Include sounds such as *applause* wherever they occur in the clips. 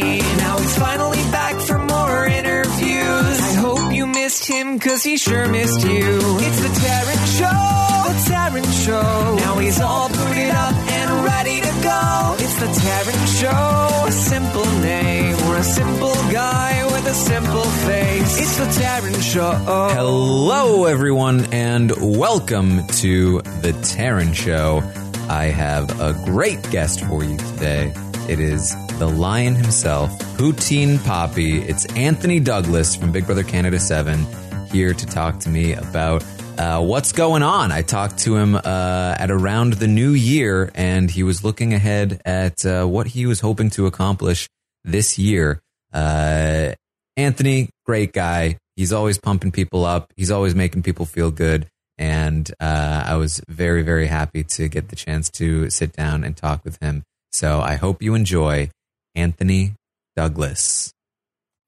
ever. Now he's finally back for more interviews. I hope you missed him, cause he sure missed you. It's the Taran Show, the Taran Show. Now he's all booted up and ready to go. It's the Taran Show, a simple name, or a simple guy with a simple face. It's the Taran Show. Hello, everyone, and welcome to the Taran Show. I have a great guest for you today. It is the lion himself, Poutine Poppy. It's Anthony Douglas from Big Brother Canada 7 here to talk to me about uh, what's going on. I talked to him uh, at around the new year, and he was looking ahead at uh, what he was hoping to accomplish this year. Uh, Anthony, great guy. He's always pumping people up. He's always making people feel good. And uh, I was very, very happy to get the chance to sit down and talk with him. So I hope you enjoy Anthony Douglas.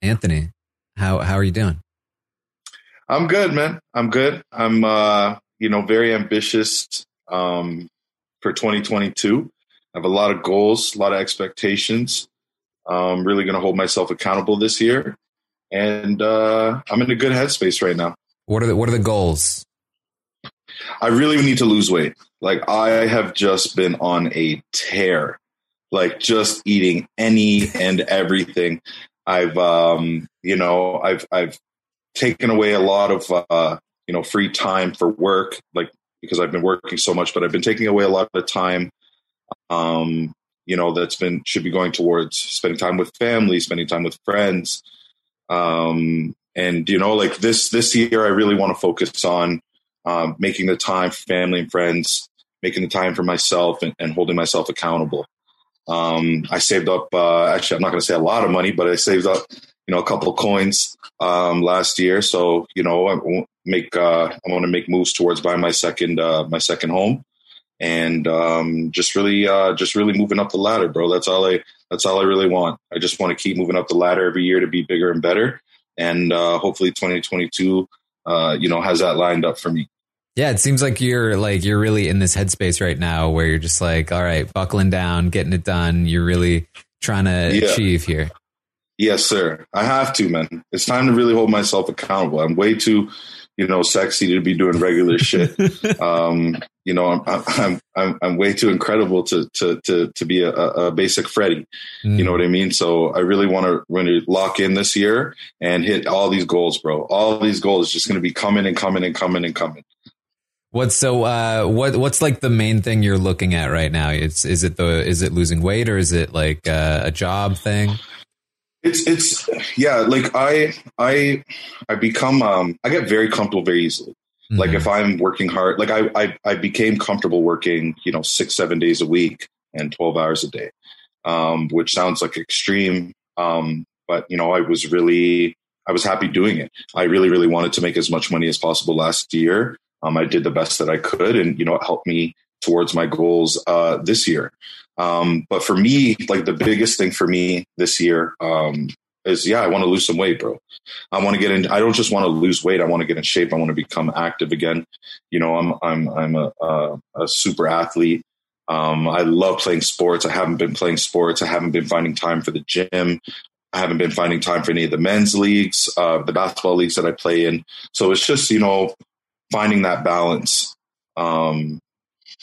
Anthony, how how are you doing? I'm good, man. I'm good. I'm uh, you know, very ambitious um for 2022. I have a lot of goals, a lot of expectations. I'm really going to hold myself accountable this year, and uh, I'm in a good headspace right now. What are the what are the goals? I really need to lose weight. Like I have just been on a tear, like just eating any and everything. I've, um, you know, I've, I've taken away a lot of, uh, you know, free time for work, like because I've been working so much, but I've been taking away a lot of time, um, you know, that's been, should be going towards spending time with family, spending time with friends. Um, and, you know, like this, this year, I really want to focus on, um, making the time for family and friends, making the time for myself and, and holding myself accountable. Um, I saved up, uh, actually, I'm not going to say a lot of money, but I saved up, you know, a couple coins, um, last year. So, you know, I make, uh, I want to make moves towards buying my second, uh, my second home and, um, just really, uh, just really moving up the ladder, bro. That's all I, that's all I really want. I just want to keep moving up the ladder every year to be bigger and better. And, uh, hopefully 2022, uh, you know, has that lined up for me. Yeah, it seems like you're like you're really in this headspace right now where you're just like, all right, buckling down, getting it done. You're really trying to Yeah. achieve here. Yes, sir. I have to, man. It's time to really hold myself accountable. I'm way too, you know, sexy to be doing regular *laughs* shit. Um, you know, I'm, I'm, I'm, I'm way too incredible to, to, to, to be a, a basic Freddy. Mm. You know what I mean? So I really want to really lock in this year and hit all these goals, bro. All these goals just going to be coming and coming and coming and coming. What's so uh what what's like the main thing you're looking at right now? It's is it the is it losing weight or is it like uh, a job thing? It's it's yeah, like I I I become um I get very comfortable very easily. Like Mhm. if I'm working hard, like I, I I became comfortable working, you know, six, seven days a week and twelve hours a day. Um, which sounds like extreme. Um, but you know, I was really I was happy doing it. I really, really wanted to make as much money as possible last year. Um, I did the best that I could and you know, it helped me towards my goals uh this year. Um, but for me, like the biggest thing for me this year, um, is yeah, I want to lose some weight, bro. I want to get in. I don't just want to lose weight. I want to get in shape. I want to become active again. You know, I'm I'm I'm a a, a super athlete. Um, I love playing sports. I haven't been playing sports. I haven't been finding time for the gym. I haven't been finding time for any of the men's leagues, uh, the basketball leagues that I play in. So it's just you know, finding that balance um,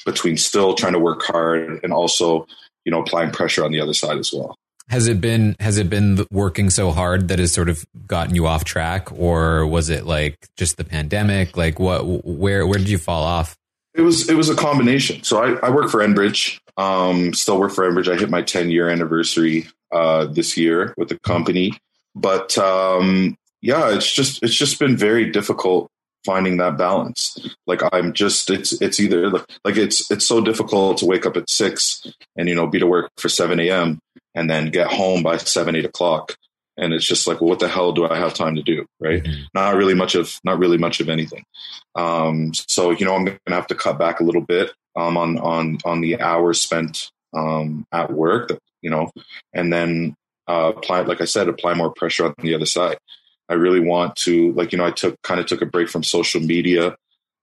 between still trying to work hard and also, you know, applying pressure on the other side as well. Has it been has it been working so hard that has sort of gotten you off track, or was it like just the pandemic? Like what? Where where did you fall off? It was it was a combination. So I, I work for Enbridge. Um, still work for Enbridge. I hit my 10 year anniversary uh, this year with the company. But um, yeah, it's just it's just been very difficult finding that balance. Like I'm just it's it's either like it's it's so difficult to wake up at six and you know be to work for seven a.m. and then get home by seven eight o'clock. And it's just like, well, what the hell do I have time to do? Right? Mm-hmm. Not really much of not really much of anything. Um, so you know, I'm going to have to cut back a little bit um, on on on the hours spent um, at work. You know, and then uh, apply, like I said, apply more pressure on the other side. I really want to, like, you know, I took kind of took a break from social media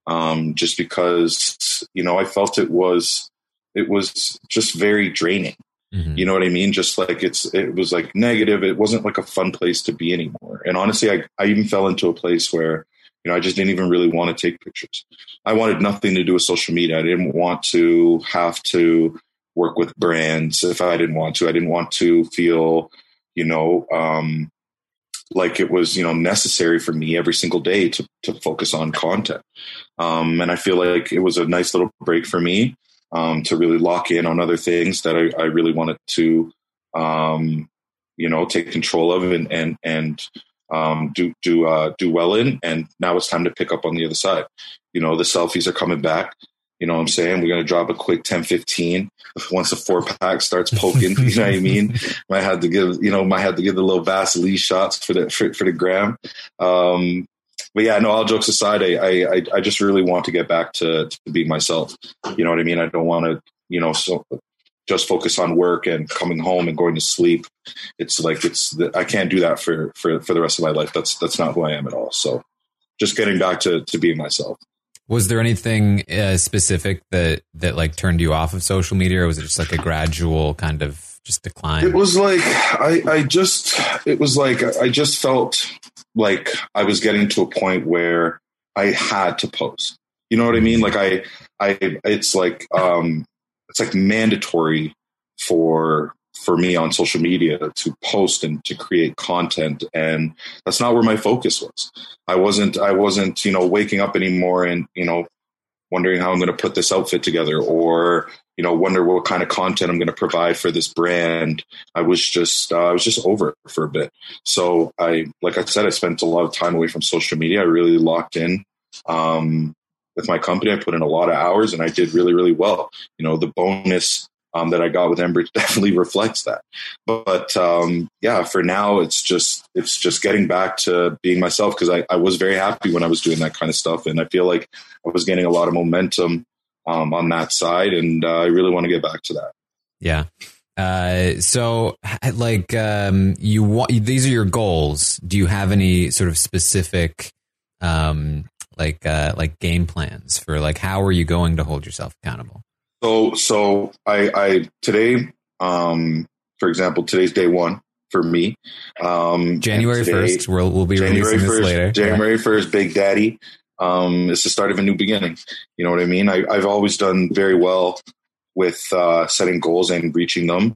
um, just because, you know, I felt it was, it was just very draining. Mm-hmm. You know what I mean? Just like it's, it was like negative. It wasn't like a fun place to be anymore. And honestly, I, I even fell into a place where, you know, I just didn't even really want to take pictures. I wanted nothing to do with social media. I didn't want to have to work with brands if I didn't want to. I didn't want to feel, you know, um, like it was you know necessary for me every single day to to focus on content. Um, and i feel like it was a nice little break for me um, to really lock in on other things that i, I really wanted to um, you know take control of and and and um, do do uh, do well in. And now it's time to pick up on the other side. You know the selfies are coming back you know what I'm saying? We're going to drop a quick 10, 15 once the four pack starts poking. *laughs* you know what I mean? Might have to give, you know, might have to give the little Vaseline shots for the, for, for the gram. Um, but yeah, no, all jokes aside, I, I, I just really want to get back to, to being myself. You know what I mean? I don't want to, you know, so just focus on work and coming home and going to sleep. It's like, it's, I can't do that for, for, for the rest of my life. That's, that's not who I am at all. So just getting back to, to being myself. Was there anything uh, specific that that like turned you off of social media, or was it just like a gradual kind of just decline? It was like I, I just it was like I just felt like I was getting to a point where I had to post. You know what I mean? Like I I it's like um it's like mandatory for for me on social media to post and to create content. And that's not where my focus was. I wasn't i wasn't you know waking up anymore and you know wondering how i'm going to put this outfit together or you know wonder what kind of content i'm going to provide for this brand. I was just uh, i was just over for a bit. So i like i said i spent a lot of time away from social media. I really locked in um, with my company. I put in a lot of hours and i did really really well. You know the bonus um, that I got with Enbridge *laughs* definitely reflects that. But, um, yeah, for now, it's just it's just getting back to being myself because I, I was very happy when I was doing that kind of stuff, and I feel like I was getting a lot of momentum um, on that side, and uh, I really want to get back to that. Yeah. Uh, so, like, um, you want these are your goals. Do you have any sort of specific, um, like, uh, like game plans for like how are you going to hold yourself accountable? So, so I, I today, um, for example, today's day one for me. Um, January first, we'll, we'll be January releasing 1st, this later. January first, Big Daddy. Um, it's the start of a new beginning. You know what I mean? I, have always done very well with uh, setting goals and reaching them.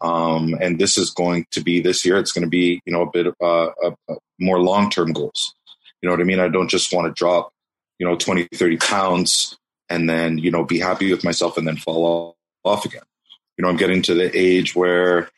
Um, and this is going to be this year. It's going to be you know a bit uh, a, a more long term goals. You know what I mean? I don't just want to drop you know 20, 30 pounds and then you know be happy with myself and then fall off again. You know i'm getting to the age where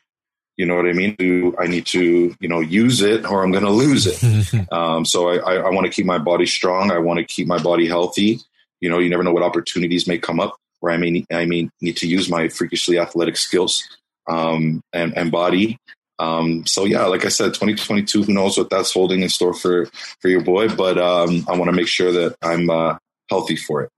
you know what i mean? I need to you know use it or i'm going to lose it. *laughs* Um, so i, I, I want to keep my body strong. I want to keep my body healthy. You know you never know what opportunities may come up where i may i may need to use my freakishly athletic skills um, and, and body. Um, so yeah, like I said, 2022, who knows what that's holding in store for, for your boy, but, um, I want to make sure that I'm, uh, healthy for it.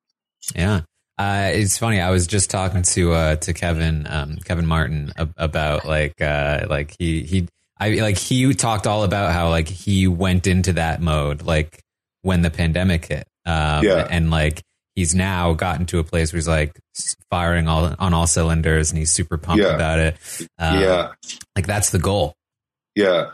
Yeah. Uh, it's funny. I was just talking to uh, to Kevin um, Kevin Martin about like uh, like he he I like he talked all about how like he went into that mode like when the pandemic hit. Um, yeah. And like he's now gotten to a place where he's like firing all on all cylinders and he's super pumped yeah. about it. Um, yeah. Like that's the goal. Yeah.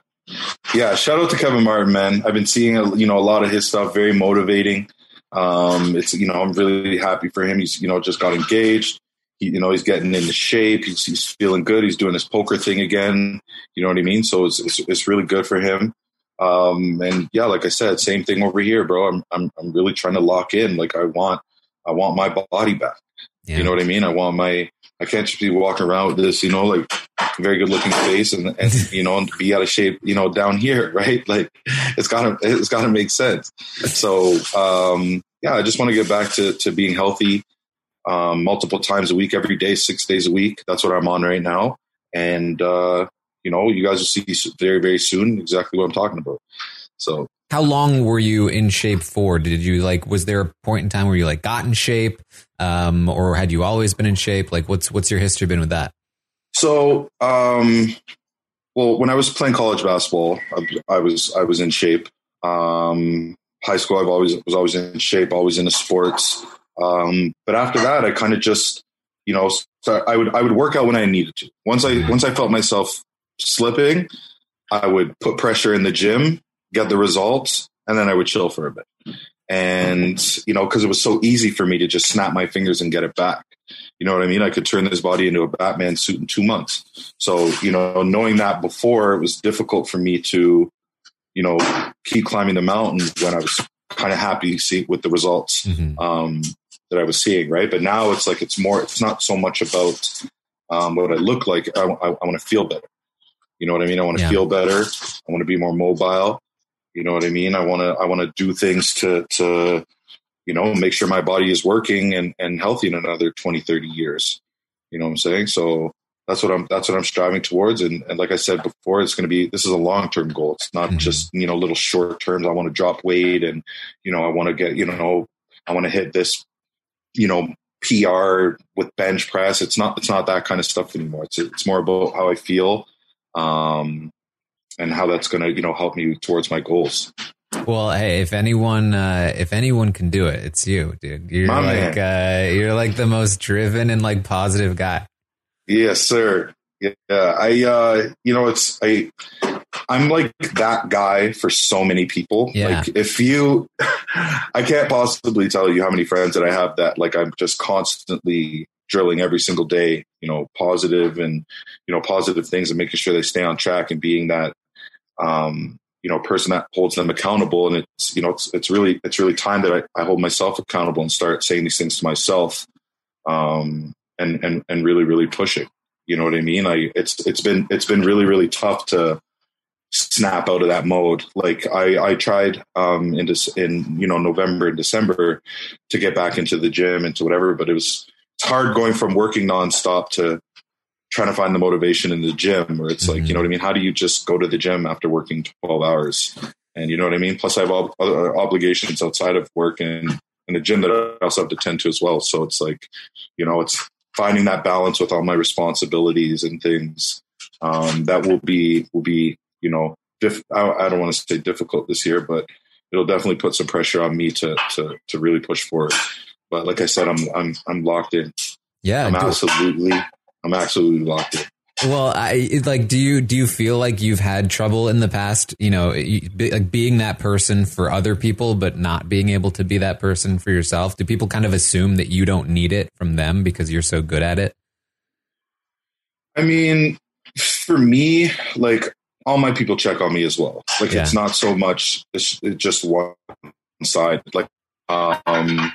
Yeah. Shout out to Kevin Martin, man. I've been seeing, you know, a lot of his stuff, very motivating. Um, it's you know I'm really happy for him. He's you know just got engaged. He, you know he's getting into shape. He's, he's feeling good. He's doing his poker thing again. You know what I mean? So it's it's, it's really good for him. Um, and yeah, like I said, same thing over here, bro. I'm I'm I'm really trying to lock in. Like I want I want my body back. Yeah. You know what I mean? I want my I can't just be walking around with this, you know, like very good looking face and, and *laughs* you know, and be out of shape, you know, down here, *laughs* right? Like it's gotta it's gotta make sense. So um yeah, I just want to get back to to being healthy um multiple times a week, every day, six days a week. That's what I'm on right now. And uh, you know, you guys will see very, very soon exactly what I'm talking about. So how long were you in shape for? Did you like? Was there a point in time where you like got in shape, um, or had you always been in shape? Like, what's what's your history been with that? So, um, well, when I was playing college basketball, I, I was I was in shape. Um, high school, I've always was always in shape, always into sports. Um, but after that, I kind of just, you know, I would I would work out when I needed to. Once I once I felt myself slipping, I would put pressure in the gym get the results, and then I would chill for a bit. And, you know, because it was so easy for me to just snap my fingers and get it back. You know what I mean? I could turn this body into a Batman suit in two months. So, you know, knowing that before, it was difficult for me to, you know, keep climbing the mountain when I was kind of happy see with the results mm-hmm. um, that I was seeing, right? But now it's like it's more. It's not so much about um, what I look like. I, I, I want to feel better. You know what I mean? I want to yeah. feel better. I want to be more mobile. You know what I mean? I want to I want to do things to to you know make sure my body is working and and healthy in another 20 30 years. You know what I'm saying? So that's what I'm that's what I'm striving towards and, and like I said before it's going to be this is a long-term goal. It's not mm-hmm. just, you know, little short terms I want to drop weight and you know I want to get, you know, I want to hit this you know PR with bench press. It's not it's not that kind of stuff anymore. It's it's more about how I feel um and how that's going to you know help me towards my goals. Well, hey, if anyone uh, if anyone can do it, it's you, dude. You're My like uh, you're like the most driven and like positive guy. Yes, sir. Yeah, I uh, you know it's I I'm like that guy for so many people. Yeah. Like if you *laughs* I can't possibly tell you how many friends that I have that like I'm just constantly drilling every single day, you know, positive and you know positive things and making sure they stay on track and being that um, you know, person that holds them accountable. And it's, you know, it's, it's really, it's really time that I, I hold myself accountable and start saying these things to myself. Um, and, and, and really, really pushing, you know what I mean? I, it's, it's been, it's been really, really tough to snap out of that mode. Like I, I tried, um, in, this, in, you know, November and December to get back into the gym and to whatever, but it was, it's hard going from working nonstop to trying to find the motivation in the gym where it's mm-hmm. like, you know what I mean? How do you just go to the gym after working 12 hours? And you know what I mean? Plus I have all other obligations outside of work and in the gym that I also have to tend to as well. So it's like, you know, it's finding that balance with all my responsibilities and things. Um, that will be, will be, you know, diff- I, I don't want to say difficult this year, but it'll definitely put some pressure on me to, to, to really push forward. But like I said, I'm, I'm, I'm locked in. Yeah. I'm absolutely I'm absolutely locked in. Well, I like. Do you do you feel like you've had trouble in the past? You know, like being that person for other people, but not being able to be that person for yourself. Do people kind of assume that you don't need it from them because you're so good at it? I mean, for me, like all my people check on me as well. Like yeah. it's not so much it's, it's just one side. Like, um,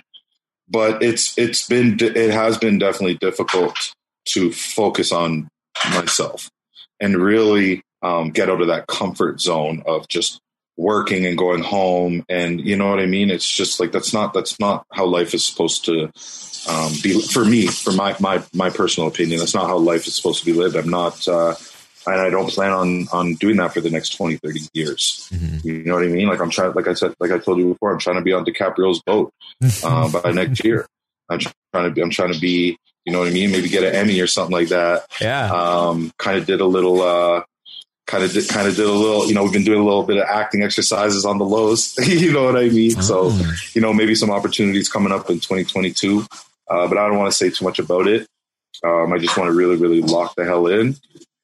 but it's it's been it has been definitely difficult to focus on myself and really um, get out of that comfort zone of just working and going home. And you know what i mean? It's just like that's not that's not how life is supposed to um, be for me for my my my personal opinion that's not how life is supposed to be lived. I'm not uh, and i don't plan on on doing that for the next 20 30 years. Mm-hmm. you know what i mean? Like i'm trying like i said like i told you before i'm trying to be on dicaprio's boat uh, by next *laughs* year. I'm trying to be i'm trying to be you know what I mean? Maybe get an Emmy or something like that. Yeah. Um, kind of did a little, uh, kind of did, kind of did a little, you know, we've been doing a little bit of acting exercises on the lows. *laughs* you know what I mean? Oh. So, you know, maybe some opportunities coming up in 2022. Uh, but I don't want to say too much about it. Um, I just want to really, really lock the hell in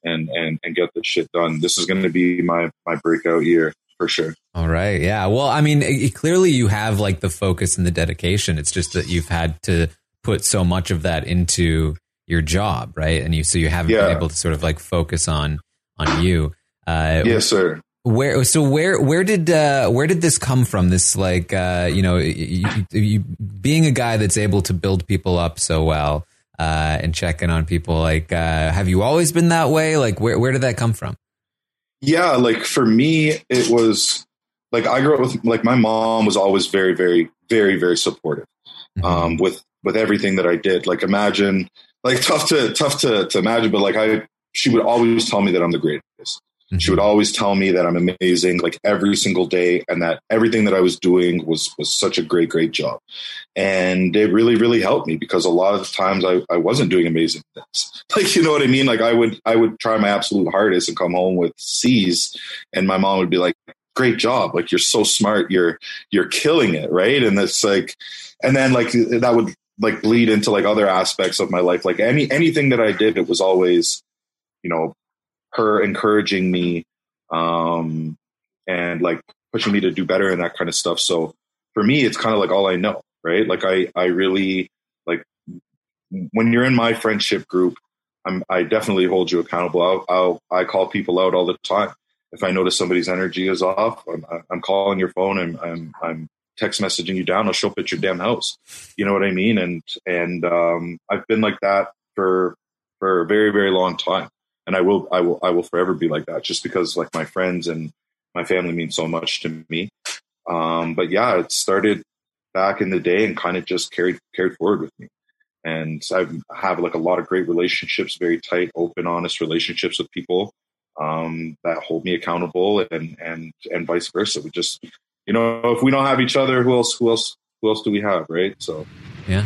and, and, and get this shit done. This is going to be my, my breakout year for sure. All right. Yeah. Well, I mean, it, clearly you have like the focus and the dedication. It's just that you've had to put so much of that into your job, right? And you so you haven't Yeah. been able to sort of like focus on on you. Uh, Yes, sir. Where so where where did uh, where did this come from? This like uh, you know you, you, being a guy that's able to build people up so well uh, and checking on people. Like, uh, have you always been that way? Like, where where did that come from? Yeah, like for me, it was like I grew up with like my mom was always very, very, very, very supportive Mm-hmm. um, with with everything that I did. Like imagine, like tough to tough to to imagine, but like I, she would always tell me that I'm the greatest. Mm-hmm. She would always tell me that I'm amazing, like every single day, and that everything that I was doing was was such a great, great job. And it really, really helped me because a lot of the times I, I wasn't doing amazing things. *laughs* Like you know what I mean? Like I would I would try my absolute hardest and come home with C's, and my mom would be like, "Great job! Like you're so smart. You're you're killing it, right?" And it's like, and then like that would like bleed into like other aspects of my life. Like any anything that I did, it was always, you know, her encouraging me um and like pushing me to do better and that kind of stuff. So for me it's kind of like all i know right? Like i i really like when you're in my friendship group i'm i definitely hold you accountable. I'll, I'll i call people out all the time. If i notice somebody's energy is off i'm, I'm calling your phone and i'm i'm text messaging you down i'll show up at your damn house you know what i mean and and um i've been like that for for a very very long time and I will, I will, I will forever be like that, just because like my friends and my family mean so much to me. Um, but yeah, it started back in the day and kind of just carried carried forward with me. And I have like a lot of great relationships, very tight, open, honest relationships with people um, that hold me accountable, and and and vice versa. We just, you know, if we don't have each other, who else? Who else? Who else do we have? Right? So Yeah.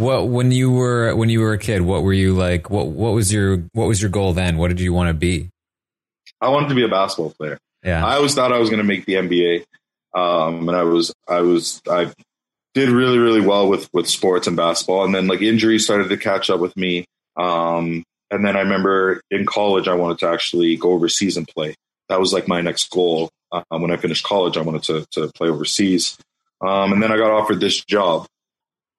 What when you were when you were a kid? What were you like? What what was your what was your goal then? What did you want to be? I wanted to be a basketball player. Yeah. I always thought I was going to make the NBA, um, and I was I was I did really really well with with sports and basketball, and then like injuries started to catch up with me. Um, and then I remember in college I wanted to actually go overseas and play. That was like my next goal. Uh, when I finished college, I wanted to to play overseas, um, and then I got offered this job,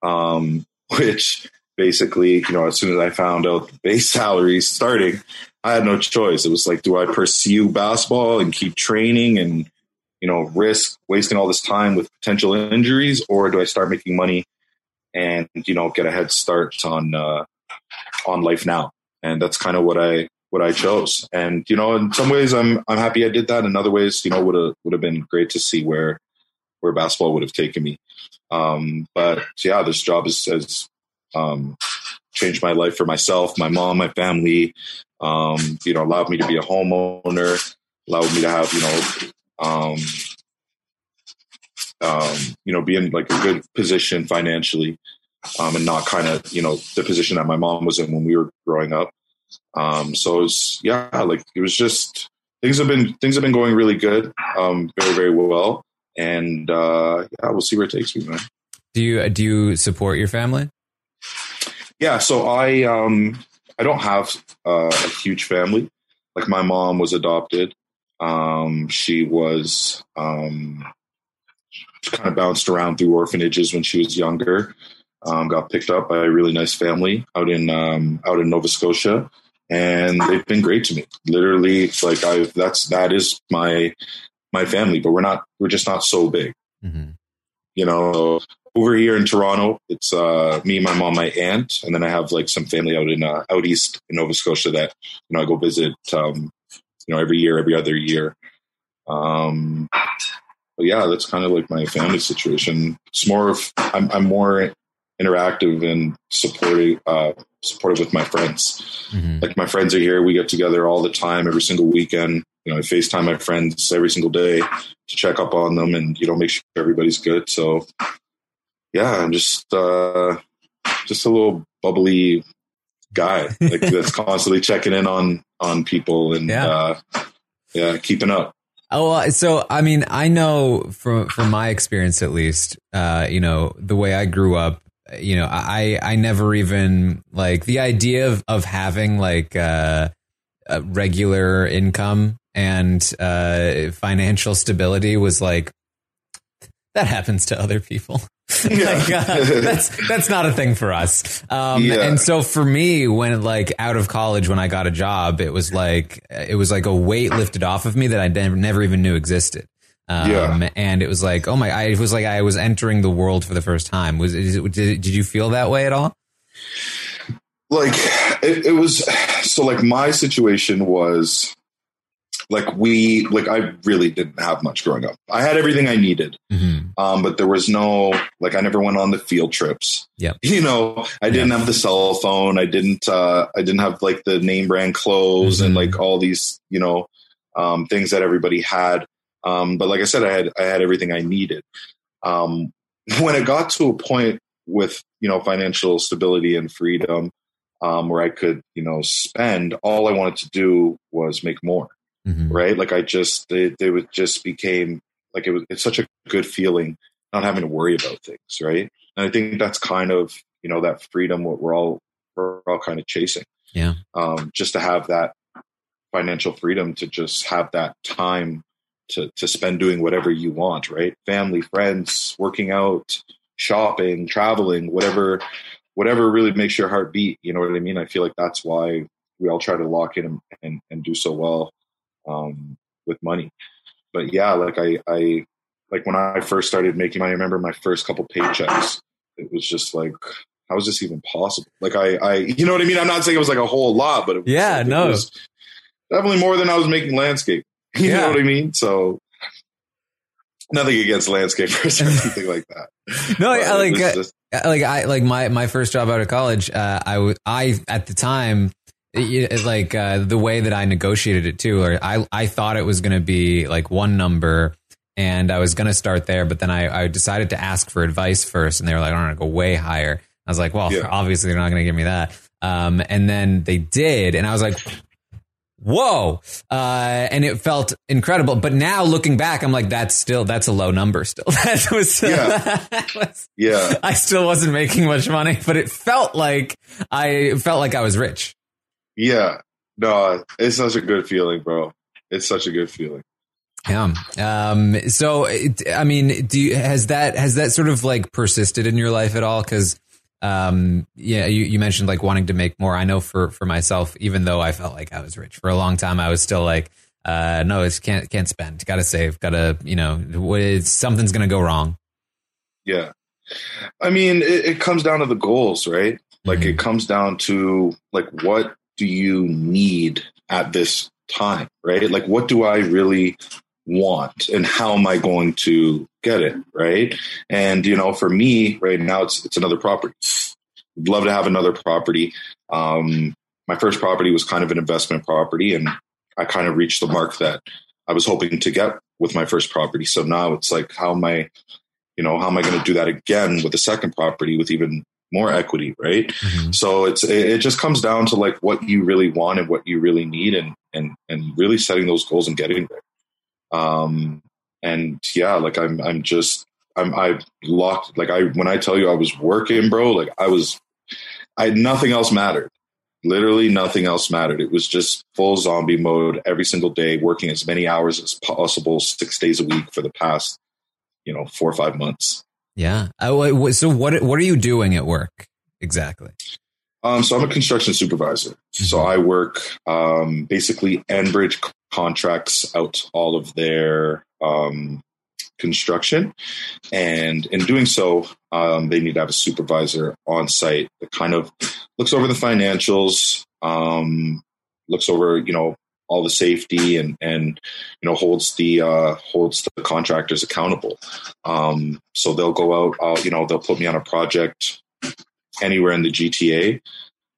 um, *laughs* which basically you know as soon as I found out the base *laughs* salary starting. I had no choice. It was like, do I pursue basketball and keep training and, you know, risk wasting all this time with potential injuries, or do I start making money and, you know, get a head start on, uh, on life now? And that's kind of what I, what I chose. And, you know, in some ways I'm, I'm happy I did that. In other ways, you know, would have, would have been great to see where, where basketball would have taken me. Um, but yeah, this job has, has, um, changed my life for myself, my mom, my family, um, you know, allowed me to be a homeowner, allowed me to have, you know, um, um, you know, be in like a good position financially, um, and not kind of, you know, the position that my mom was in when we were growing up. So it's, yeah, like it was just, things have been, things have been going really good, very, very well. And, uh, yeah, we'll see where it takes me, man. Do you do you support your family? Yeah, so I um I don't have uh, a huge family. Like my mom was adopted. Um, she was um, she kind of bounced around through orphanages when she was younger. Um, got picked up by a really nice family out in um, out in Nova Scotia, and they've been great to me. Literally, it's like I that's that is my my family, but we're not we're just not so big. Mm-hmm. You know, over here in Toronto, it's uh, me, my mom, my aunt, and then I have like some family out in uh, out east in Nova Scotia that you know I go visit, um, you know, every year, every other year. Um, but yeah, that's kind of like my family situation. It's more of I'm, I'm more interactive and supportive, uh, supportive with my friends. Mm-hmm. Like my friends are here, we get together all the time, every single weekend. You know, I FaceTime my friends every single day to check up on them and, you know, make sure everybody's good. So yeah, I'm just, uh, just a little bubbly guy like *laughs* that's constantly checking in on, on people and, Yeah. uh, yeah, keeping up. Oh, well, so I mean, I know from from my experience at least, uh, you know, the way I grew up, you know, I I never even like the idea of of having like uh, a regular income and uh, financial stability was like that happens to other people. *laughs* like, uh, *laughs* that's that's not a thing for us. Um, Yeah. And so for me, when like out of college, when I got a job, it was like it was like a weight lifted off of me that I never, never even knew existed. Um, Yeah. And it was like, oh my! I it was like I was entering the world for the first time. Was is it, did, did you feel that way at all? like it, it was so like my situation was like we like i really didn't have much growing up i had everything i needed Mm-hmm. um but there was no like i never went on the field trips Yep. *laughs* you know i didn't have the cell phone i didn't uh i didn't have like the name brand clothes and Mhm. like all these you know um things that everybody had um but like i said i had i had everything i needed um *laughs* when it got to a point with you know financial stability and freedom um, where I could, you know, spend. All I wanted to do was make more, Mm-hmm. right? Like I just, it, it was just became like it was. It's such a good feeling not having to worry about things, right? And I think that's kind of, you know, that freedom what we're all we're all kind of chasing. Yeah. Um, just to have that financial freedom to just have that time to to spend doing whatever you want, right? Family, friends, working out, shopping, traveling, whatever whatever really makes your heart beat. You know what I mean? I feel like that's why we all try to lock in and, and, and do so well um, with money. But yeah, like I, I, like when I first started making money, I remember my first couple paychecks. It was just like, how is this even possible? Like I, I, you know what I mean? I'm not saying it was like a whole lot, but it was Yeah, like, no. definitely more than I was making landscape. *laughs* You Yeah. know what I mean? So nothing against landscapers or *laughs* anything like that. No, But I like uh, just- like I like my my first job out of college. Uh, I I at the time. It- it- like uh, the way that I negotiated it too, or I I thought it was going to be like one number, and I was going to start there, but then I, I decided to ask for advice first, and they were like, "I'm going to go way higher." I was like, "Well, Yeah. obviously they're not going to give me that." Um, and then they did, and I was like, "Whoa!" Uh, and it felt incredible. But now looking back, I'm like, "That's still that's a low number. Still, *laughs* that was Yeah. *laughs* that was yeah. I still wasn't making much money, but it felt like I felt like I was rich. Yeah. No, it's such a good feeling, bro. It's such a good feeling. Yeah. Um, so, I mean, do you, has that has that sort of like persisted in your life at all? Because, um, yeah, you, you mentioned like wanting to make more. I know for for myself, even though I felt like I was rich for a long time, I was still like, uh, no, it's can't can't spend. Got to save. Got to you know, what is, something's gonna go wrong. Yeah. I mean, it, it comes down to the goals, right? Like Mhm. it comes down to like what do you need at this time, right? Like what do I really want and how am I going to get it, right? And you know, for me right now it's it's another property. I'd love to have another property. Um my first property was kind of an investment property and I kind of reached the mark that I was hoping to get with my first property. So now it's like how am I you know how am i going to do that again with the second property with even more equity right? Mhm. so it's it, it just comes down to like what you really want and what you really need and and and really setting those goals and getting there. Um and yeah like i'm i'm just i'm i locked like i when i tell you i was working bro like i was i nothing else mattered. Literally nothing else mattered. It was just full zombie mode every single day working as many hours as possible six days a week for the past you know four or five months Yeah. Uh, so what what are you doing at work exactly? Um, so I'm a construction supervisor. So I work um, basically Enbridge contracts out all of their um, construction, and in doing so, um, they need to have a supervisor on site that kind of looks over the financials, um, looks over you know all the safety, and and you know holds the uh, holds the contractors accountable. Um, so they'll go out, uh, you know, they'll put me on a project anywhere in the GTA.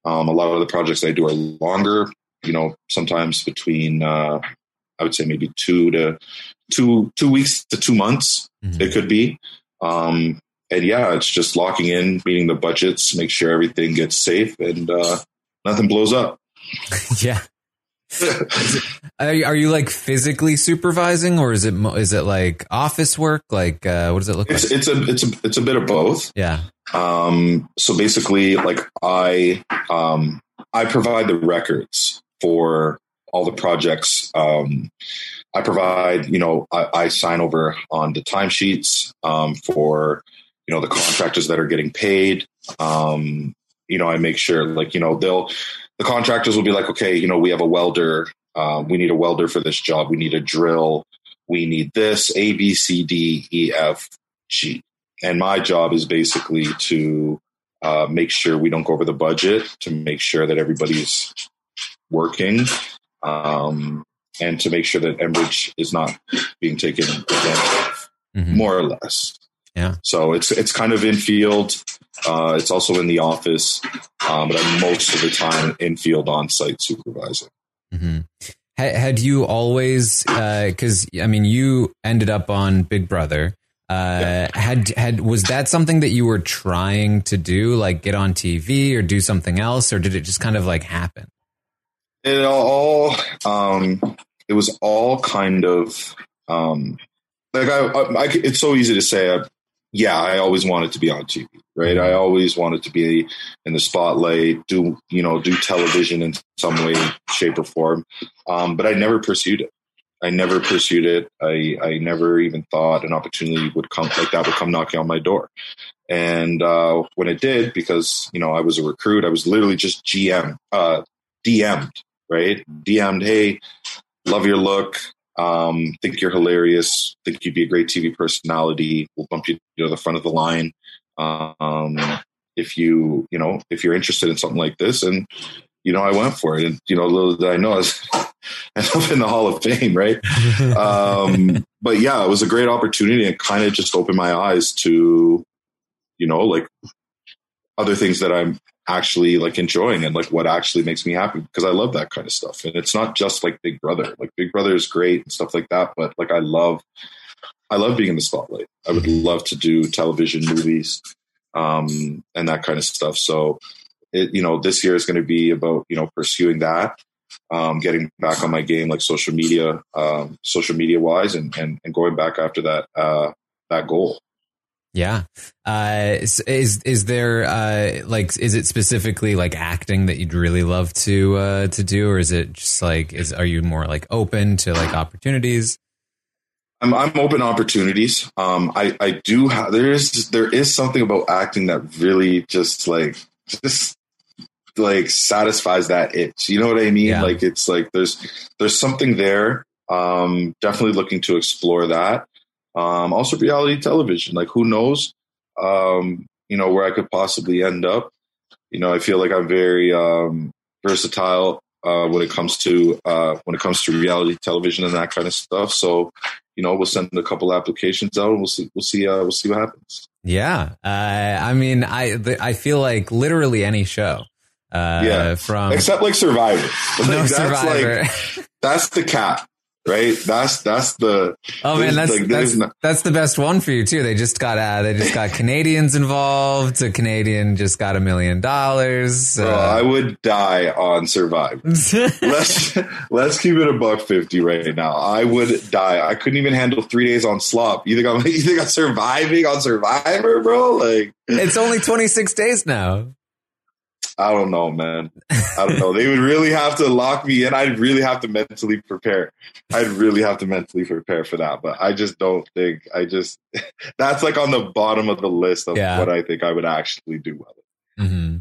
Um, a lot of the projects I do are longer, you know, sometimes between uh, I would say maybe two to two two weeks to two months. Mhm. It could be. Um, and yeah, it's just locking in, meeting the budgets, make sure everything gets safe and uh, nothing blows up. *laughs* yeah. *laughs* Are you, are you like physically supervising, or is it is it like office work? Like, uh, what does it look It's like? it's a it's a it's a bit of both. Yeah. Um, so basically, like I um, I provide the records for all the projects. Um, I provide, you know, I, I sign over on the timesheets um, for, you know, the contractors that are getting paid. Um, you know, I make sure, like, you know, they'll the contractors will be like, okay, you know, we have a welder. Uh, we need a welder for this job. We need a drill. We need this A B C D E F G and my job is basically to uh, make sure we don't go over the budget, to make sure that everybody's working, um, and to make sure that Enbridge is not being taken advantage of, Mhm. more or less. Yeah. So it's it's kind of in field. Uh, it's also in the office, um, but I'm most of the time in field on site supervising. hmm Had, had you always? Because I mean, you ended up on Big Brother. Uh, Had had was that something that you were trying to do, like get on TV or do something else, or did it just kind of like happen? it all um it was all kind of um like I, I, I it's so easy to say uh, yeah i always wanted to be on tv right i always wanted to be in the spotlight do you know do television in some way shape or form um but i never pursued it i never pursued it i i never even thought an opportunity would come like that would come knocking on my door and uh when it did because you know i was a recruit i was literally just gm uh dm'd right? DM'd, hey, love your look. Um, think you're hilarious. Think you'd be a great TV personality. We'll bump you to the front of the line. Um, if you, you know, if you're interested in something like this, and you know, I went for it, and you know, little did I know I was *laughs* up in the Hall of Fame, right? *laughs* um, but yeah, it was a great opportunity, and kind of just opened my eyes to, you know, like other things that I'm actually like enjoying and like what actually makes me happy because I love that kind of stuff. And it's not just like Big Brother. Like Big Brother is great and stuff like that, but like I love I love being in the spotlight. I would love to do television movies um and that kind of stuff. So it you know, this year is going to be about, you know, pursuing that. Um, getting back on my game like social media, um, social media wise and, and, and going back after that, uh, that goal. Yeah. Uh, is is is there uh, like is it specifically like acting that you'd really love to uh, to do, or is it just like is are you more like open to like opportunities? I'm I'm open to opportunities. Um, I I do have there is there is something about acting that really just like just like satisfies that itch. You know what I mean? Yeah. Like it's like there's there's something there. Um, definitely looking to explore that. Um, also reality television. Like who knows? Um, you know where I could possibly end up. You know, I feel like I'm very um, versatile uh, when it comes to uh, when it comes to reality television and that kind of stuff. So, you know, we'll send a couple applications out and we'll see. We'll see. Uh, we'll see what happens. Yeah. Uh, I mean, I th- I feel like literally any show. Uh, yeah, From except like Survivor. *laughs* No that's Survivor. Like, that's the cap, right? That's that's the. Oh man, that's like, that's, not- that's the best one for you too. They just got uh, they just got Canadians involved. A Canadian just got a million dollars. Bro, I would die on Survivor. *laughs* let's let's keep it a buck fifty right now. I would die. I couldn't even handle three days on slop. You think I'm *laughs* you think I'm surviving on Survivor, bro? Like it's only twenty six days now. I don't know, man. I don't know. They would really have to lock me in. I'd really have to mentally prepare. I'd really have to mentally prepare for that. But I just don't think. I just *laughs* that's like on the bottom of the list of Yeah. what I think I would actually do well. hmm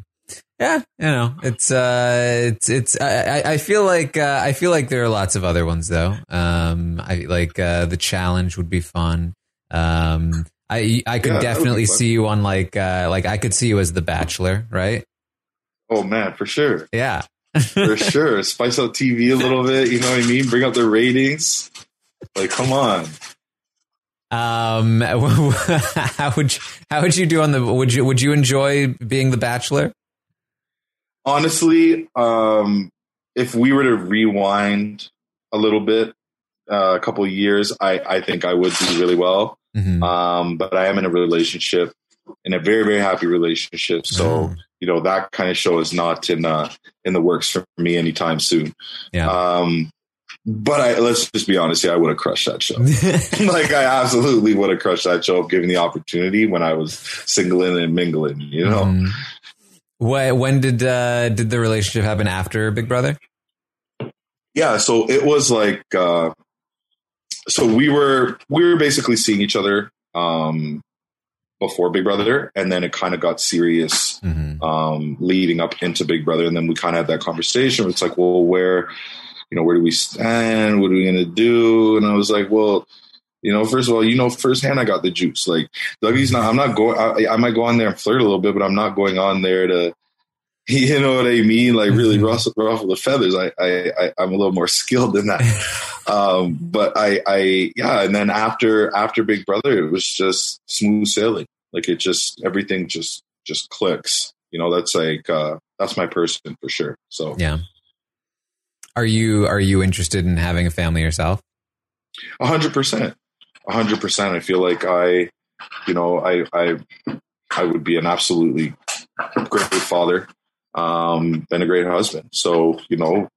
Yeah, you know, it's uh, it's it's. I, I- feel like uh, I feel like there are lots of other ones though. Um, I like uh, the challenge would be fun. Um, I I could Yeah, that would be definitely see you on like uh, like I could see you as the Bachelor, right? Oh man, for sure. Yeah, for *laughs* sure. Spice up TV a little bit. You know what I mean? Bring up the ratings. Like, come on. Um, *laughs* how would you, how would you do on the? Would you would you enjoy being the Bachelor? Honestly, um, if we were to rewind a little bit, uh, a couple of years, I, I think I would do really well. Mhm. Um, but I am in a relationship, in a very very happy relationship. So Oh. You know that kind of show is not in uh, in the works for me anytime soon. Yeah. Um, but I let's just be honest here. I would have crushed that show. *laughs* like I absolutely would have crushed that show if given the opportunity when I was singling and mingling. You know. Wh- when did uh, did the relationship happen after Big Brother? yeah so it was like uh so we were we were basically seeing each other um before big brother and then it kind of got serious Mhm. um leading up into big brother and then we kind of had that conversation where it's like well where you know where do we stand what are we gonna do and i was like well you know first of all you know firsthand i got the juice like dougie's not i'm not going I, I might go on there and flirt a little bit but i'm not going on there to *laughs* you know what I mean? Like really Mhm. ruffle, ruffle the feathers. I, I, I, I'm a little more *laughs* skilled than that. *laughs* um, but I, I, yeah. And then after, after Big Brother, it was just smooth sailing. Like it just, everything just, just clicks. You know, that's like, uh, that's my person for sure. So Yeah. Are you are you interested in having a family yourself? a hundred percent, a hundred percent. I feel like I, you know, I, I, I would be an absolutely great father, um, and a great husband. So, you know,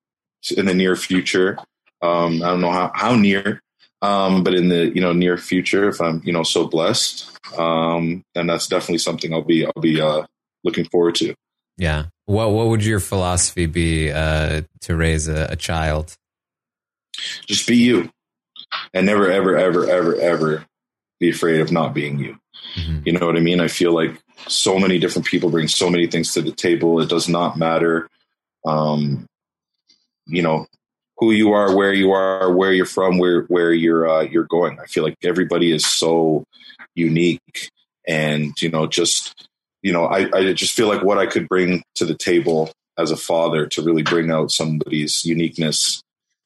in the near future, um, I don't know how, how near, um, but in the, you know, near future, if I'm, you know, so blessed, um, then that's definitely something I'll be, I'll be, uh, looking forward to. Yeah. What what would your philosophy be uh, to raise a, a child? Just be you and never, ever, ever, ever, ever be afraid of not being you. Mhm. You know what I mean? I feel like so many different people bring so many things to the table. It does not matter, um, you know, who you are, where you are, where you're from, where where you're uh, you're going. I feel like everybody is so unique, and you know, just you know, I, I just feel like what I could bring to the table as a father to really bring out somebody's uniqueness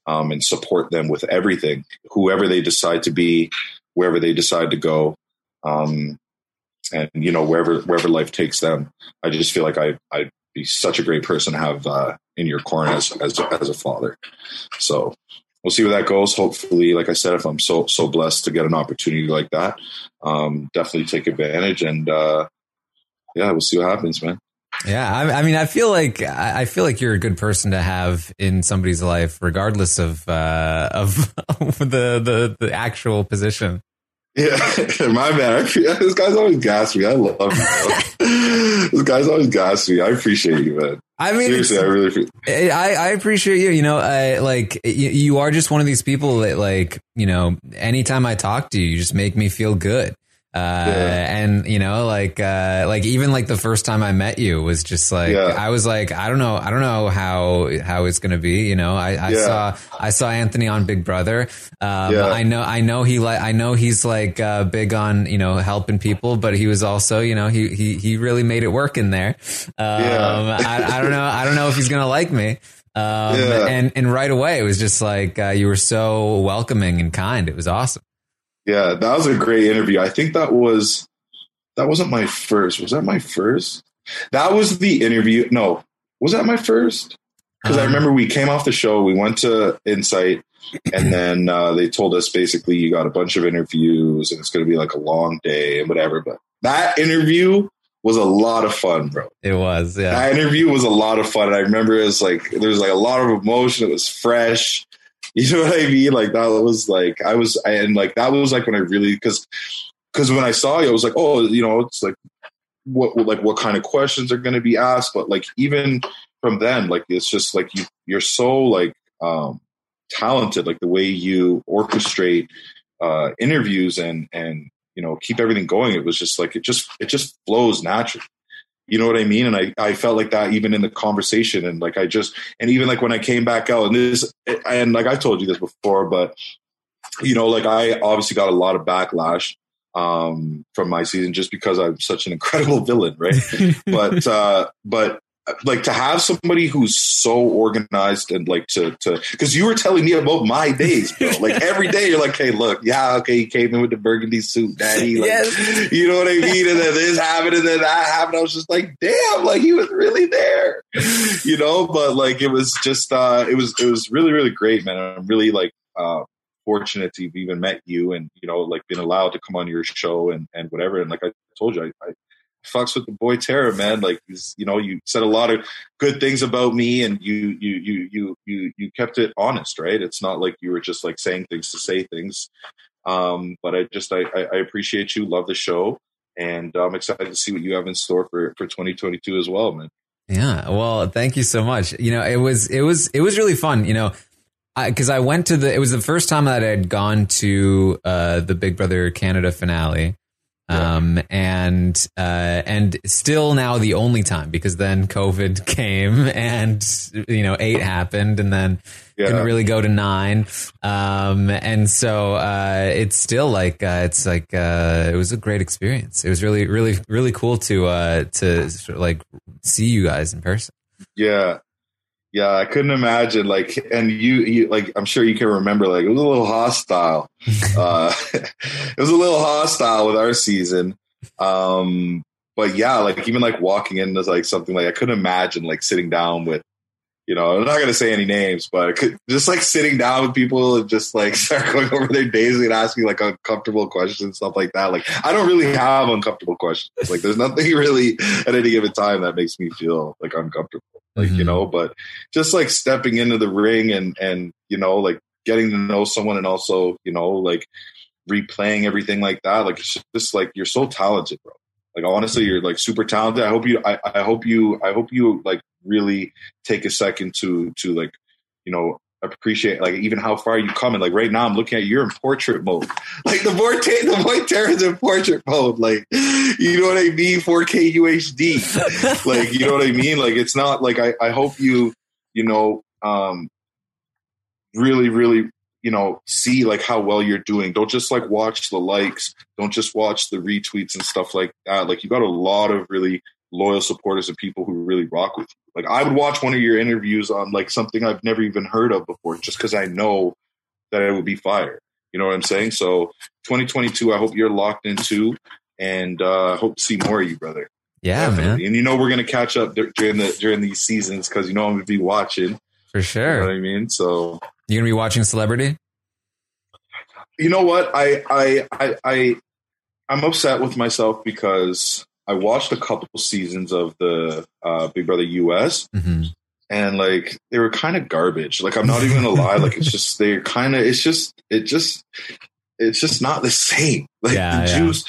um, and support them with everything, whoever they decide to be, wherever they decide to go. Um, and you know wherever wherever life takes them. I just feel like I I'd be such a great person to have uh, in your corner as as as a father. So we'll see where that goes. Hopefully, like I said, if I'm so so blessed to get an opportunity like that, um, definitely take advantage and uh, yeah, we'll see what happens, man. Yeah, I, I mean, I feel like I feel like you're a good person to have in somebody's life, regardless of uh, of *laughs* the, the the actual position. Yeah, *laughs* my man. This guy's always gas me. I love you. *laughs* this guy's always gas me. I appreciate you, man. I mean, Seriously, I really appreciate. I, I appreciate you. You know, I, like you, you are just one of these people that, like, you know, anytime I talk to you, you just make me feel good. Uh, and you know, like, uh, like even like the first time I met you was just like, Yeah. I was like, I don't know, I don't know how, how it's going to be. You know, I, I Yeah. saw, I saw Anthony on Big Brother. Um, Yeah. I know, I know he like, I know he's like, uh, big on, you know, helping people, but he was also, you know, he, he, he really made it work in there. Um, Yeah. *laughs* I, I don't know, I don't know if he's going to like me. Um, Yeah. and, and right away, it was just like, uh, you were so welcoming and kind. It was awesome. Yeah, that was a great interview. I think that was that wasn't my first. Was that my first? That was the interview. No, was that my first? Because I Um, remember we came off the show, we went to Insight, and then uh, they told us basically you got a bunch of interviews and it's going to be like a long day and whatever. But that interview was a lot of fun, bro. It was, yeah. That interview was a lot of fun. And I remember it was like there was like a lot of emotion. It was fresh. *laughs* You know what I mean? Like that was like I was and like that was like when I really because because when I saw you, I was like, oh, you know, it's like what like what kind of questions are going to be asked. But like even from then, like it's just like you you're so like um talented, like the way you orchestrate uh interviews and and you know keep everything going. It was just like it just it just flows naturally. You know what I mean? And I, I felt like that even in the conversation. And like, I just, and even like when I came back out and this, and like I've told you this before, but you know, like I obviously got a lot of backlash um, from my season just because I'm such an incredible *laughs* villain, right? *laughs* but, uh, but like to have somebody who's so organized and like to to because you were telling me about my days, bro. Like every day you're like, hey, look, yeah, okay, you came in with the burgundy suit, daddy. Like, Yes. You know what I mean? And then this happened and then that happened. I was just like, damn, like he was really there. You know, but like it was just uh it was it was really, really great, man. I'm really like uh fortunate to have even met you and you know like been allowed to come on your show and and whatever. And like I told you, I, I fucks with the boy Taran, man. Like you know, you said a lot of good things about me, and you, you, you, you, you, you kept it honest, right? It's not like you were just like saying things to say things. Um, but I just, I, I appreciate you, love the show, and I'm excited to see what you have in store for for 2022 as well, man. Yeah, well, thank you so much. You know, it was it was it was really fun. You know, because I, I, went to the it was the first time that I had gone to uh, the Big Brother Canada finale, um, and, uh, and still now the only time because then COVID *laughs* came and, you know, eight happened and then yeah. couldn't really go to nine. Um, and so, uh, it's still like, uh, it's like, uh, it was a great experience. It was really, really, really cool to, uh, to sort of like see you guys in person. Yeah. Yeah, I couldn't imagine like, and you, you like, I'm sure you can remember like it was a little hostile. *laughs* uh, *laughs* it was a little hostile with our season. Um, but yeah, like even like walking in into like something like I couldn't imagine like sitting down with, you know, I'm not gonna say any names, but could, just like sitting down with people and just like *laughs* start going over their days and asking like uncomfortable questions, stuff like that. Like I don't really have uncomfortable questions. Like there's nothing *laughs* really at any given time that makes me feel like uncomfortable like mm-hmm. you know but just like stepping into the ring and and you know like getting to know someone and also you know like replaying everything like that like it's just like you're so talented bro like honestly you're like super talented i hope you I, I hope you i hope you like really take a second to to like you know appreciate like even how far you come. And like right now I'm looking at you're in portrait mode. *laughs* Like the boy the boy Taran's in portrait mode. Like you know what I mean? 4k UHD *laughs* like you know what I mean? Like it's not like I, I hope you you know um really really you know see like how well you're doing. Don't just like watch the likes. Don't just watch the retweets and stuff like that. Like you got a lot of really loyal supporters and people who really rock with you. Like I would watch one of your interviews on like something I've never even heard of before, just because I know that it would be fire. You know what I'm saying? So 2022, I hope you're locked into, and uh, hope to see more of you, brother. Yeah, Definitely. man. And you know we're gonna catch up during the during these seasons because you know I'm gonna be watching for sure. You know what I mean? So you're gonna be watching Celebrity. You know what? I I I I I'm upset with myself because I watched a couple seasons of the uh, Big Brother US, mm-hmm. and like they were kind of garbage. Like I'm not even gonna lie. Like it's just they're kind of. It's just it just it's just not the same. *laughs* Like yeah, the yeah. juice,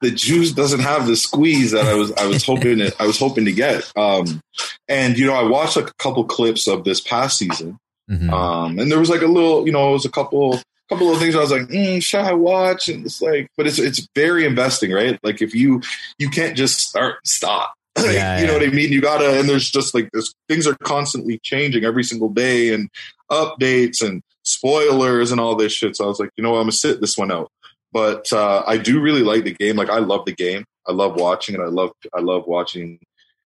the juice doesn't have the squeeze that I was I was hoping it, I was hoping to get. Um, and you know, I watched like a couple clips of this past season, mm-hmm. um, and there was like a little, you know, it was a couple couple of things I was like, mm, should I watch? And it's like, but it's it's very investing, right? Like if you you can't just start stop. *laughs* Yeah, you know what I mean? You gotta, and there's just like this things are constantly changing every single day, and updates and spoilers and all this shit. So I was like, you know, what, I'm gonna sit this one out. But uh, I do really like the game. Like I love the game. I love watching it. I love I love watching,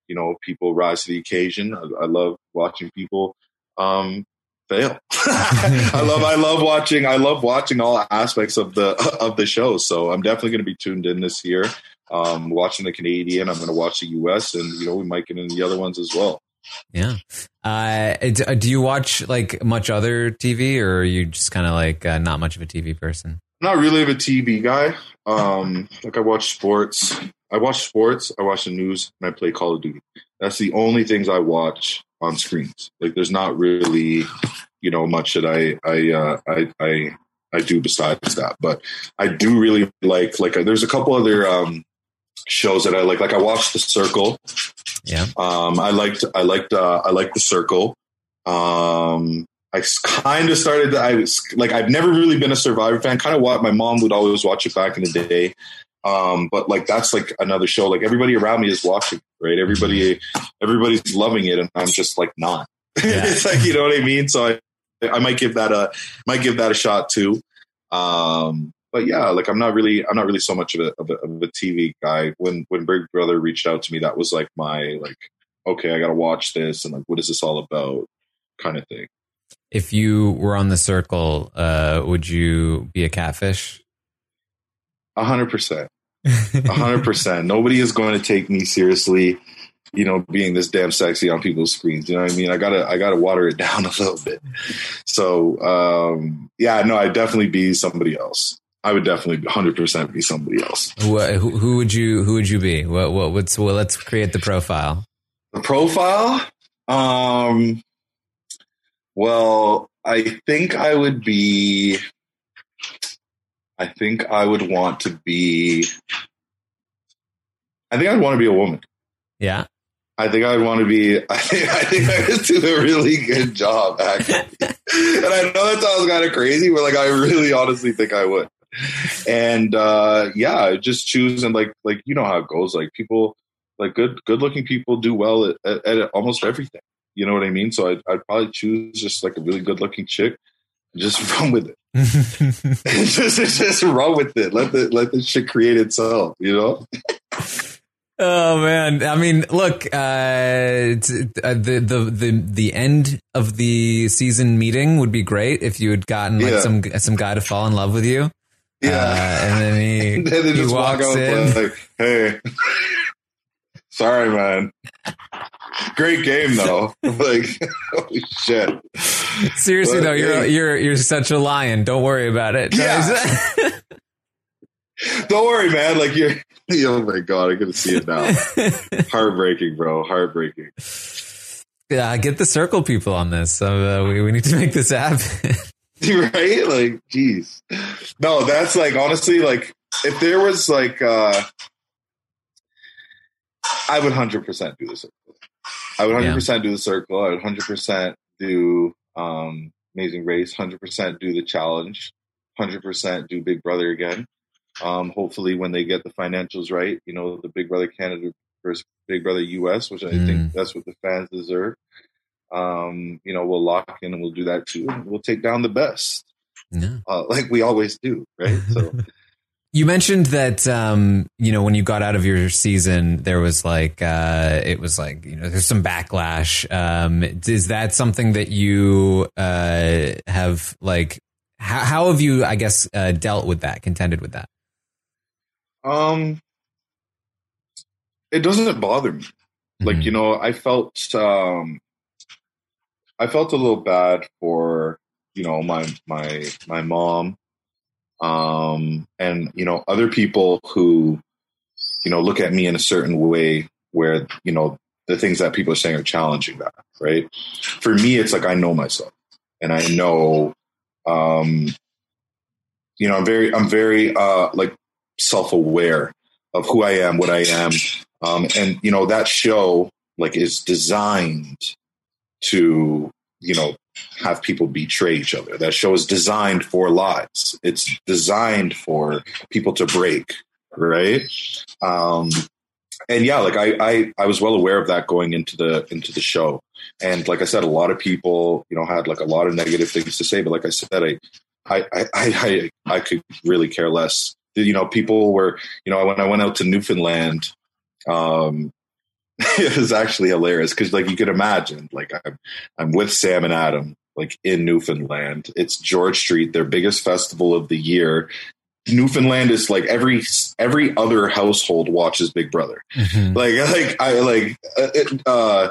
you know, people rise to the occasion. I, I love watching people um, fail. *laughs* I love I *laughs* love watching I love watching all aspects of the of the show. So I'm definitely going to be tuned in this year. Um, watching the Canadian, I'm going to watch the US, and you know we might get into the other ones as well. Yeah. Uh, do you watch like much other TV, or are you just kind of like uh, not much of a TV person? I'm not really of a TV guy. Um, like I watch sports. I watch sports. I watch the news, and I play Call of Duty. That's the only things I watch on screens. Like there's not really, you know, much that I I uh, I, I I do besides that. But I do really like like uh, there's a couple other um, shows that I like. Like I watched The Circle. Yeah. Um, I liked I liked uh, I liked The Circle. Um, I kind of started. I was like I've never really been a Survivor fan. Kind of what my mom would always watch it back in the day. Um, but like that's like another show. Like everybody around me is watching, right? Everybody, everybody's loving it, and I'm just like not. *laughs* Yeah. it's like you know what I mean. So I, I might give that a might give that a shot too. Um, but yeah, like I'm not really I'm not really so much of a, of a, of a TV guy. When when Big Brother reached out to me, that was like my like okay, I got to watch this, and like what is this all about, kind of thing. If you were on the circle, uh, would you be a catfish? A hundred percent. Hundred percent. Nobody is going to take me seriously. you know, being this damn sexy on people's screens. You know what I mean? I gotta, I gotta water it *laughs* down a little bit. So, um, yeah, no, I'd definitely be somebody else. I would definitely 100% be somebody else. Who, who, who would you, who would you be? What, what, what's, well, let's create the profile. The profile? Um, well, I think I would be, I think I would want to be, I think I'd want to be a woman. Yeah. I think I'd want to be. *laughs* I think I think I would do a really good job actually, *laughs* and I know that sounds kind of crazy, but like I really honestly think I would. And uh yeah, just choose and like like you know how it goes. Like people, like good good looking people do well at, at, at almost everything. You know what I mean? So I'd, I'd probably choose just like a really good looking chick, and just *laughs* run with it. *laughs* *laughs* just just run with it. Let the let the shit create itself. You know. Oh man! I mean, look, uh, uh, the the the the end of the season meeting would be great if you had gotten like Yeah. some some guy to fall in love with you. Yeah. Uh, and then he, *laughs* and then he just walk walks out in. and like, hey, sorry, man. Great game though. *laughs* like, *laughs* holy shit. Seriously But, though, you're hey. you're you're such a lion. Don't worry about it. Yeah. *laughs* Don't worry, man. Like you're. Oh my god, I'm gonna see it now. Heartbreaking, bro. Heartbreaking. yeah, get the circle people on this. So uh, we we need to make this happen. right? Like, jeez. No, that's like honestly, like if there was like uh I would hundred percent do this. I would hundred percent do the circle. I would hundred percent do um Amazing Race, hundred percent do the challenge, hundred percent do Big Brother again. Um hopefully when they get the financials right, you know, the Big Brother Canada versus Big Brother US, which I Mm. think that's what the fans deserve. Um, you know, we'll lock in and we'll do that too. We'll take down the best no. uh, like we always do, right? So *laughs* You mentioned that um, you know when you got out of your season, there was like uh, it was like you know there's some backlash. Um, is that something that you uh, have like? How, how have you, I guess, uh, dealt with that, contended with that? um it doesn't bother me. Like, Mhm. you know, I felt um I felt a little bad for, you know, my my my mom um and you know other people who you know look at me in a certain way where you know the things that people are saying are challenging that right? For me it's like i know myself and i know um you know i'm very i'm very uh like self-aware of who i am what i am. Um and you know that show like is designed to you know have people betray each other. That show is designed for lies. It's designed for people to break right? Um and yeah like I, I i was well aware of that going into the into the show. And like i said a lot of people you know had like a lot of negative things to say but like i said i i i i, I, could really care less. You know people were you know when i went out to newfoundland um *laughs* it was actually hilarious because like you could imagine like i'm i'm with sam and adam like in newfoundland. It's george street their biggest festival of the year. Newfoundland is like every every other household watches big brother. Mhm. like *laughs* like i like uh, it, uh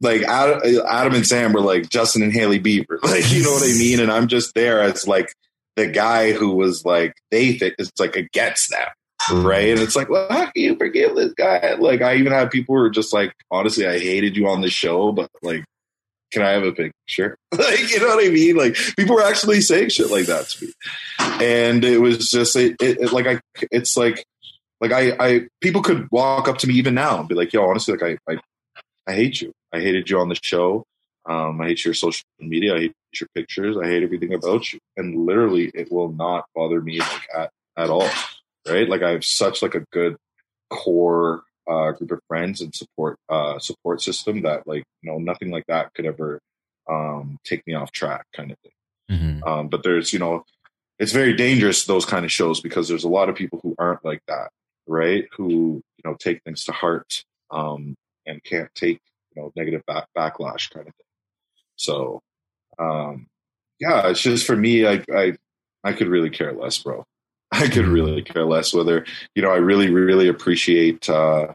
like Adam, Adam and Sam were like Justin and Hailey Bieber, *laughs* like you know what I mean. And I'm just there as like the guy who was like they think it's like against them, right? And it's like, well, how can you forgive this guy? Like I even had people who were just like, honestly, I hated you on the show, but like, can I have a picture? *laughs* like you know what I mean? Like people were actually saying shit like that to me, and it was just it, it, it like I it's like like I I people could walk up to me even now and be like, yo, honestly, like I I, I hate you. I hated you on the show. Um, I hate your social media. I hate your pictures. I hate everything about you. And literally, it will not bother me like at at all. Right? Like I have such like a good core uh, group of friends and support uh, support system that like you know nothing like that could ever um, take me off track, kind of thing. Mhm. Um, but there's, you know, it's very dangerous those kind of shows because there's a lot of people who aren't like that, right? Who you know take things to heart um, and can't take you know negative back- backlash kind of thing. So, um, yeah, it's just for me, I I I could really care less, bro. I could really care less whether you know. I really really appreciate uh,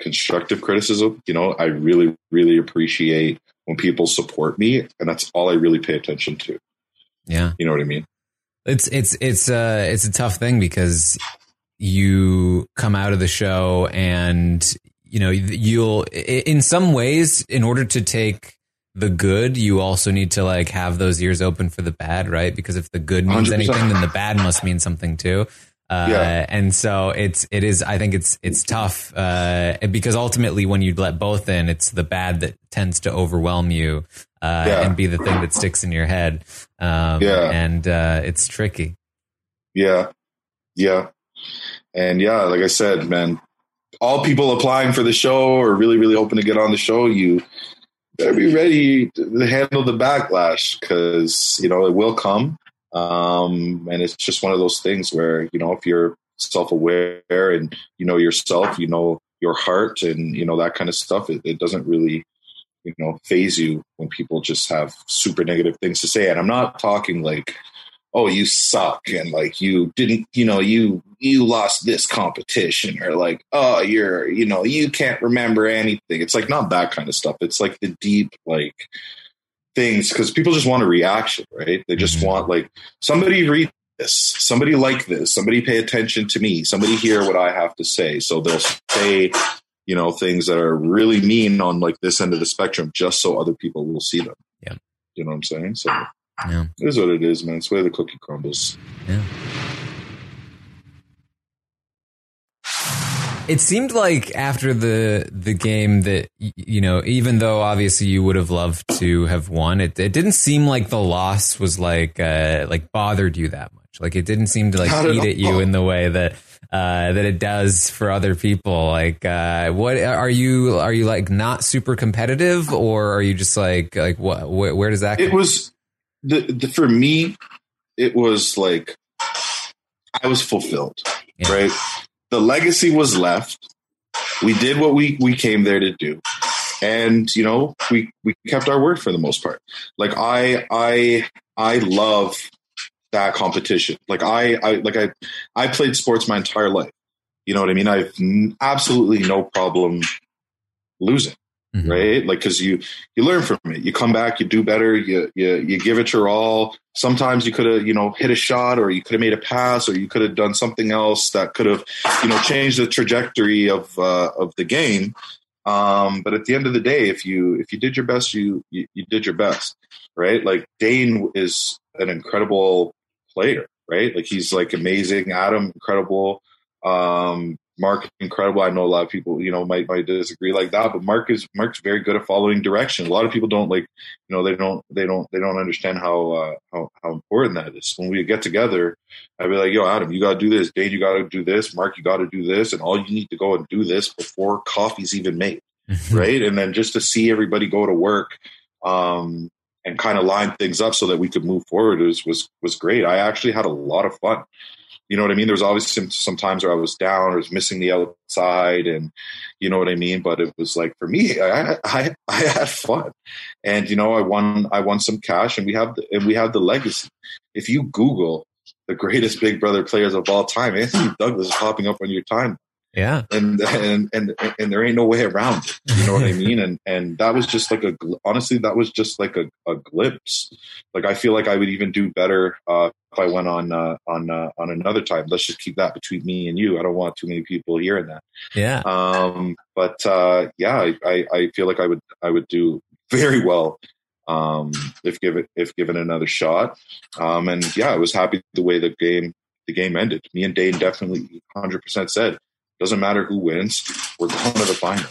constructive criticism. You know, I really, really appreciate when people support me, and that's all I really pay attention to. Yeah. You know what I mean? It's it's it's uh it's a tough thing because you come out of the show and you know you'll in some ways in order to take the good you also need to like have those ears open for the bad right because if the good means 100%. anything then the bad must mean something too uh, Yeah. and so it's it is I think it's it's tough uh, because ultimately when you let both in it's the bad that tends to overwhelm you uh, Yeah. and be the thing that sticks in your head um, Yeah. and uh, it's tricky Yeah. Yeah. And yeah, like I said, man, all people applying for the show or really, really hoping to get on the show, you better be ready to handle the backlash because, you know, it will come. Um, and it's just one of those things where, you know, if you're self aware and you know yourself, you know your heart and, you know, that kind of stuff, it, it doesn't really, you know, phase you when people just have super negative things to say. And I'm not talking like, oh you suck and like you didn't you know you you lost this competition or like oh you're you know you can't remember anything it's like not that kind of stuff it's like the deep like things because people just want a reaction right they just Mhm. want like somebody read this somebody like this somebody pay attention to me somebody hear what i have to say so they'll say you know things that are really mean on like this end of the spectrum just so other people will see them Yeah. you know what i'm saying so yeah it is what it is, man. It's way the cookie crumbles. Yeah. It seemed like after the the game that you know, even though obviously you would have loved to have won, it it didn't seem like the loss was like uh like bothered you that much. Like it didn't seem to like Not at eat at you in the way that uh that it does for other people. Like uh what are you are you like not super competitive or are you just like like what where, where does that It come was the, the for me. It was like I was fulfilled, Yeah. right? The legacy was left. We did what we we came there to do, and you know we we kept our word for the most part. Like I I I love that competition. Like I I like I I played sports my entire life. You know what I mean? I've n- absolutely no problem losing. Mhm. right? Like because you you learn from it. You come back, you do better. You you you give it your all. Sometimes you could have you know hit a shot, or you could have made a pass, or you could have done something else that could have you know changed the trajectory of uh, of the game. Um, but at the end of the day, if you if you did your best, you you, you did your best, right? Like Dane is an incredible player, right? Like he's like amazing. Adam, incredible. Um, Mark, incredible. I know a lot of people, you know, might might disagree like that, but Mark is Mark's very good at following direction. A lot of people don't like, you know, they don't they don't they don't understand how uh, how how important that is. When we get together, I'd be like, "Yo, Adam, you got to do this. Dave, you got to do this. Mark, you got to do this, and all you need to go and do this before coffee's even made." *laughs* right? And then just to see everybody go to work um, and kind of line things up so that we could move forward was was was great. I actually had a lot of fun. You know what I mean? There was obviously some, some times where I was down or was missing the outside, and you know what I mean. But it was like for me, I I, I had fun, and you know I won I won some cash, and we have the, and we have the legacy. If you Google the greatest Big Brother players of all time, Anthony Douglas is popping up on your time Yeah. and and and and there ain't no way around it. You know what I *laughs* mean? And and that was just like a honestly, that was just like a, a glimpse. Like I feel like I would even do better uh, I went on uh, on uh, on another time. Let's just keep that between me and you. I don't want too many people hearing that. Yeah. Um, but uh, yeah, I, I I feel like I would I would do very well um, if given if given another shot. Um, and yeah, I was happy the way the game the game ended. Me and Dane definitely 100 percent said doesn't matter who wins, we're going to the final.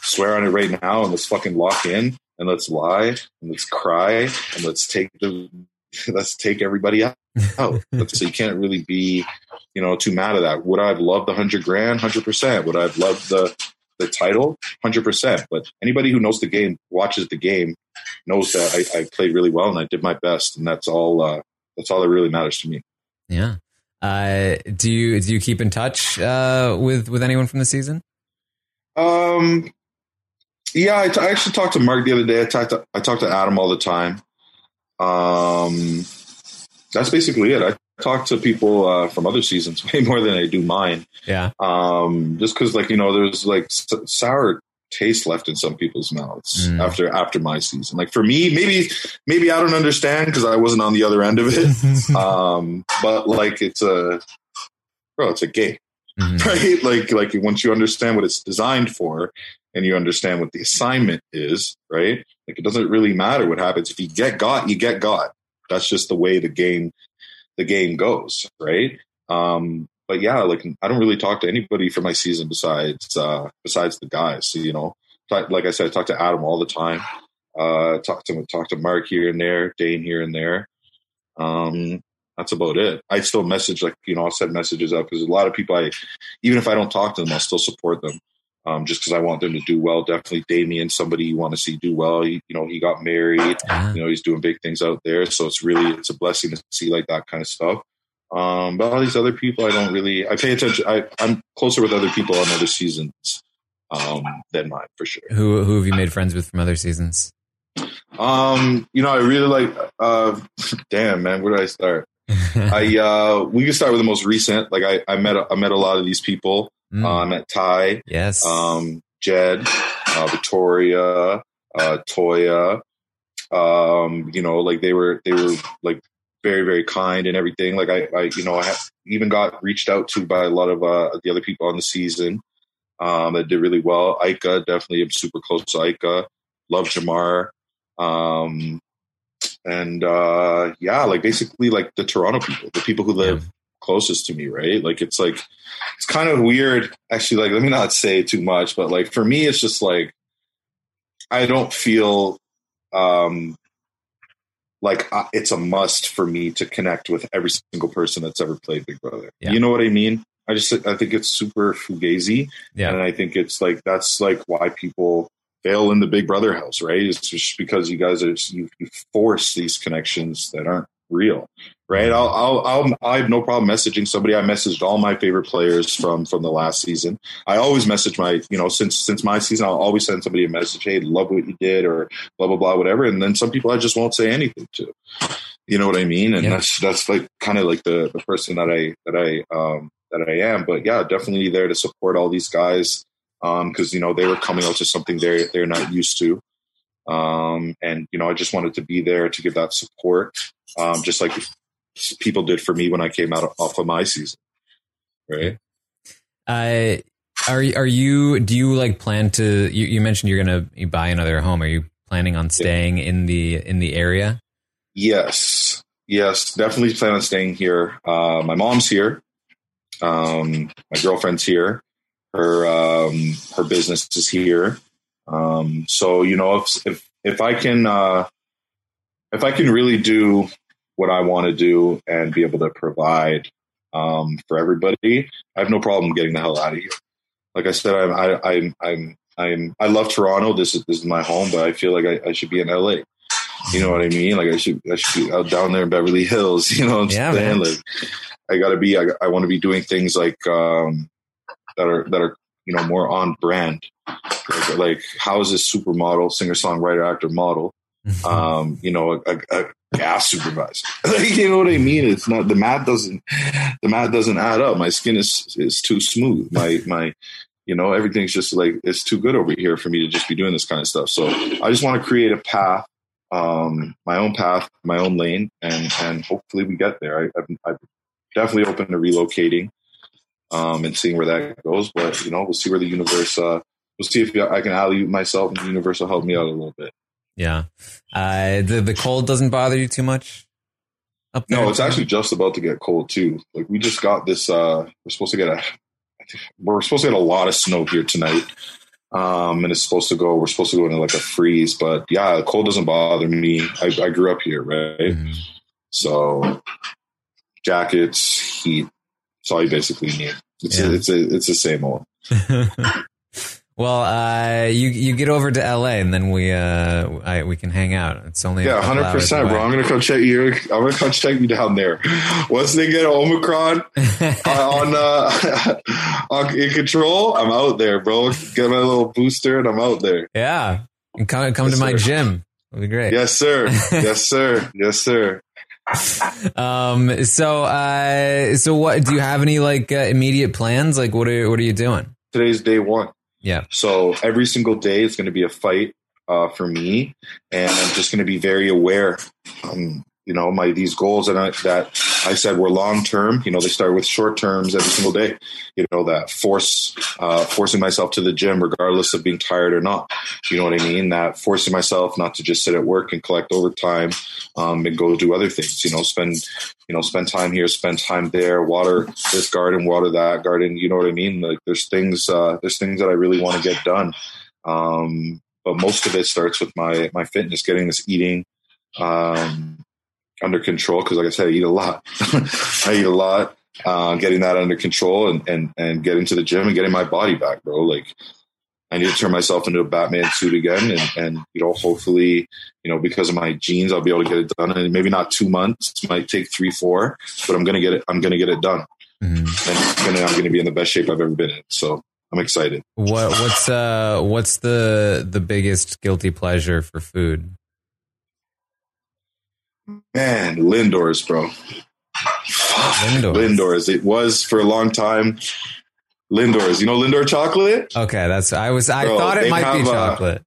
Swear on it right now, and let's fucking lock in, and let's lie, and let's cry, and let's take the *laughs* let's take everybody out. so you can't really be, you know, too mad at that. Would I have loved the hundred grand? Hundred percent. Would I have loved the the title? Hundred percent. But anybody who knows the game, watches the game, knows that I, I played really well and I did my best, and that's all. Uh, that's all that really matters to me. Yeah. Uh, do you do you keep in touch uh, with with anyone from the season? Um, yeah, I, t- I actually talked to Mark the other day. I talked to, I talked to Adam all the time. Um, that's basically it. I talk to people uh, from other seasons *laughs* way more than I do mine. Yeah. Um, just because, like you know, there's like s- sour taste left in some people's mouths Mm. after after my season. Like for me, maybe maybe I don't understand because I wasn't on the other end of it. *laughs* um, but like it's a bro, it's a game, Mhm. *laughs* right? Like like once you understand what it's designed for, and you understand what the assignment is, right? Like it doesn't really matter what happens. If you get got, you get got. That's just the way the game the game goes, right? Um, but yeah, like I don't really talk to anybody for my season besides uh, besides the guys. So, you know, like I said, I talk to Adam all the time. Uh, talk to talk to Mark here and there, Dane here and there. Um, that's about it. I still message like you know I'll send messages out because a lot of people I even if I don't talk to them, I'll still support them. Um, just because I want them to do well. Definitely Damien, somebody you want to see do well. He, you know, he got married. You know he's doing big things out there. So it's really it's a blessing to see like that kind of stuff. Um but all these other people i don't really i pay attention I, i'm closer with other people on other seasons um than mine for sure. Who who have you made friends with from other seasons? um you know i really like uh *laughs* damn man where did i start? *laughs* I uh we can start with the most recent. Like i i met I met a lot of these people Mm. i met ty yes. um, Jed, uh, Victoria, uh, Toya. Um, you know, like they were they were like very very kind and everything. Like I, I you know, I have, even got reached out to by a lot of uh, the other people on the season um, that did really well. Ika, definitely, I'm super close to Ika. Love Jamar. Um, and uh, yeah, like basically like the Toronto people, the people who live closest to me, right? Like it's like it's kind of weird. Actually, like let me not say too much, but like for me, it's just like I don't feel um like uh, it's a must for me to connect with every single person that's ever played Big Brother. Yeah. You know what I mean? I just I think it's super fugazi, yeah. and I think it's like that's like why people fail in the Big Brother house, right? It's just because you guys are you, you force these connections that aren't real, right? I'll, I'll I'll I have no problem messaging somebody. I messaged all my favorite players from from the last season. I always message my you know since since my season, I'll always send somebody a message. Hey, love what you did, or blah blah blah, whatever. And then some people I just won't say anything to. You know what I mean? And Yeah. that's that's like kind of like the the person that I that I um that I am. But yeah, definitely there to support all these guys because you know they were coming out to something they they're not used to, um, and you know I just wanted to be there to give that support, um, just like people did for me when I came out off of my season, right? Uh, are are you? Do you like plan to? You, you mentioned you're gonna buy another home. Are you planning on staying in the in the area? Yes, yes, definitely plan on staying here. Uh, my mom's here. Um, my girlfriend's here. Her um, her business is here. Um, so you know, if if if I can uh, if I can really do what I want to do and be able to provide um, for everybody, I have no problem getting the hell out of here. Like I said, I'm I, I'm I'm I'm I love Toronto. This is this is my home, but I feel like I, I should be in LA. You know what I mean? Like I should I should be out down there in Beverly Hills. *laughs* You know what I'm Yeah, saying? man. Like I gotta be. I, I want to be doing things like um, that are that are you know more on brand. Like, like how is this supermodel, singer songwriter, actor, model? *laughs* Um, you know, a, a, a gas supervisor. *laughs* you know what I mean? It's not the math doesn't the math doesn't add up. My skin is is too smooth. My my you know everything's just like it's too good over here for me to just be doing this kind of stuff. So I just want to create a path, um, my own path, my own lane, and and hopefully we get there. I, I'm, I'm definitely open to relocating um, and seeing where that goes. But you know, we'll see where the universe. Uh, we'll see if I can alley myself, and the universe will help me out a little bit. Yeah. Uh, the the cold doesn't bother you too much. Up there? No, it's actually just about to get cold too. Like we just got this. Uh, we're supposed to get a. We're supposed to get a lot of snow here tonight, um, and it's supposed to go. We're supposed to go into like a freeze, but yeah, the cold doesn't bother me. I, I grew up here, right? Mhm. So jackets, heat. That's all you basically need. It's Yeah. a, it's a, it's the same old. *laughs* well, uh, you you get over to LA and then we uh I, we can hang out. It's only Yeah, hundred percent, bro. I'm gonna come check you. I'm gonna come check you down there. Once they get Omicron *laughs* uh, on uh, *laughs* on in control, I'm out there, bro. Get my little booster, and I'm out there. yeah, and come come Yes, to my sir. gym. It'll be great. Yes, sir. *laughs* yes, sir. Yes, sir. um. So, uh, so what? Do you have any like uh, immediate plans? Like, what are what are you doing? Today's day one. Yeah. So every single day is going to be a fight uh, for me, and I'm just going to be very aware. Um, you know, my these goals that I, that I said were long term. You know, they start with short terms every single day. You know, that force uh, forcing myself to the gym regardless of being tired or not. You know what I mean? That forcing myself not to just sit at work and collect overtime um, and go do other things. You know, spend you know spend time here, spend time there, water this garden, water that garden. You know what I mean? Like there's things uh, there's things that I really want to get done. Um, but most of it starts with my my fitness, getting this eating um, under control. Because like I said, I eat a lot. *laughs* I eat a lot. Uh, getting that under control and and and getting to the gym and getting my body back, bro. Like I need to turn myself into a Batman suit again, and and you know, hopefully, you know, because of my genes, I'll be able to get it done. And maybe not two months, it might take three, four, but I'm gonna get it. I'm gonna get it done, Mhm. and gonna, I'm gonna be in the best shape I've ever been in. So I'm excited. What what's uh what's the the biggest guilty pleasure for food? Man, Lindor's, bro. Fuck, Lindor's. Lindor's. It was for a long time. Lindor's. You know Lindor chocolate? Okay, that's I was I Bro, thought it might be uh, chocolate.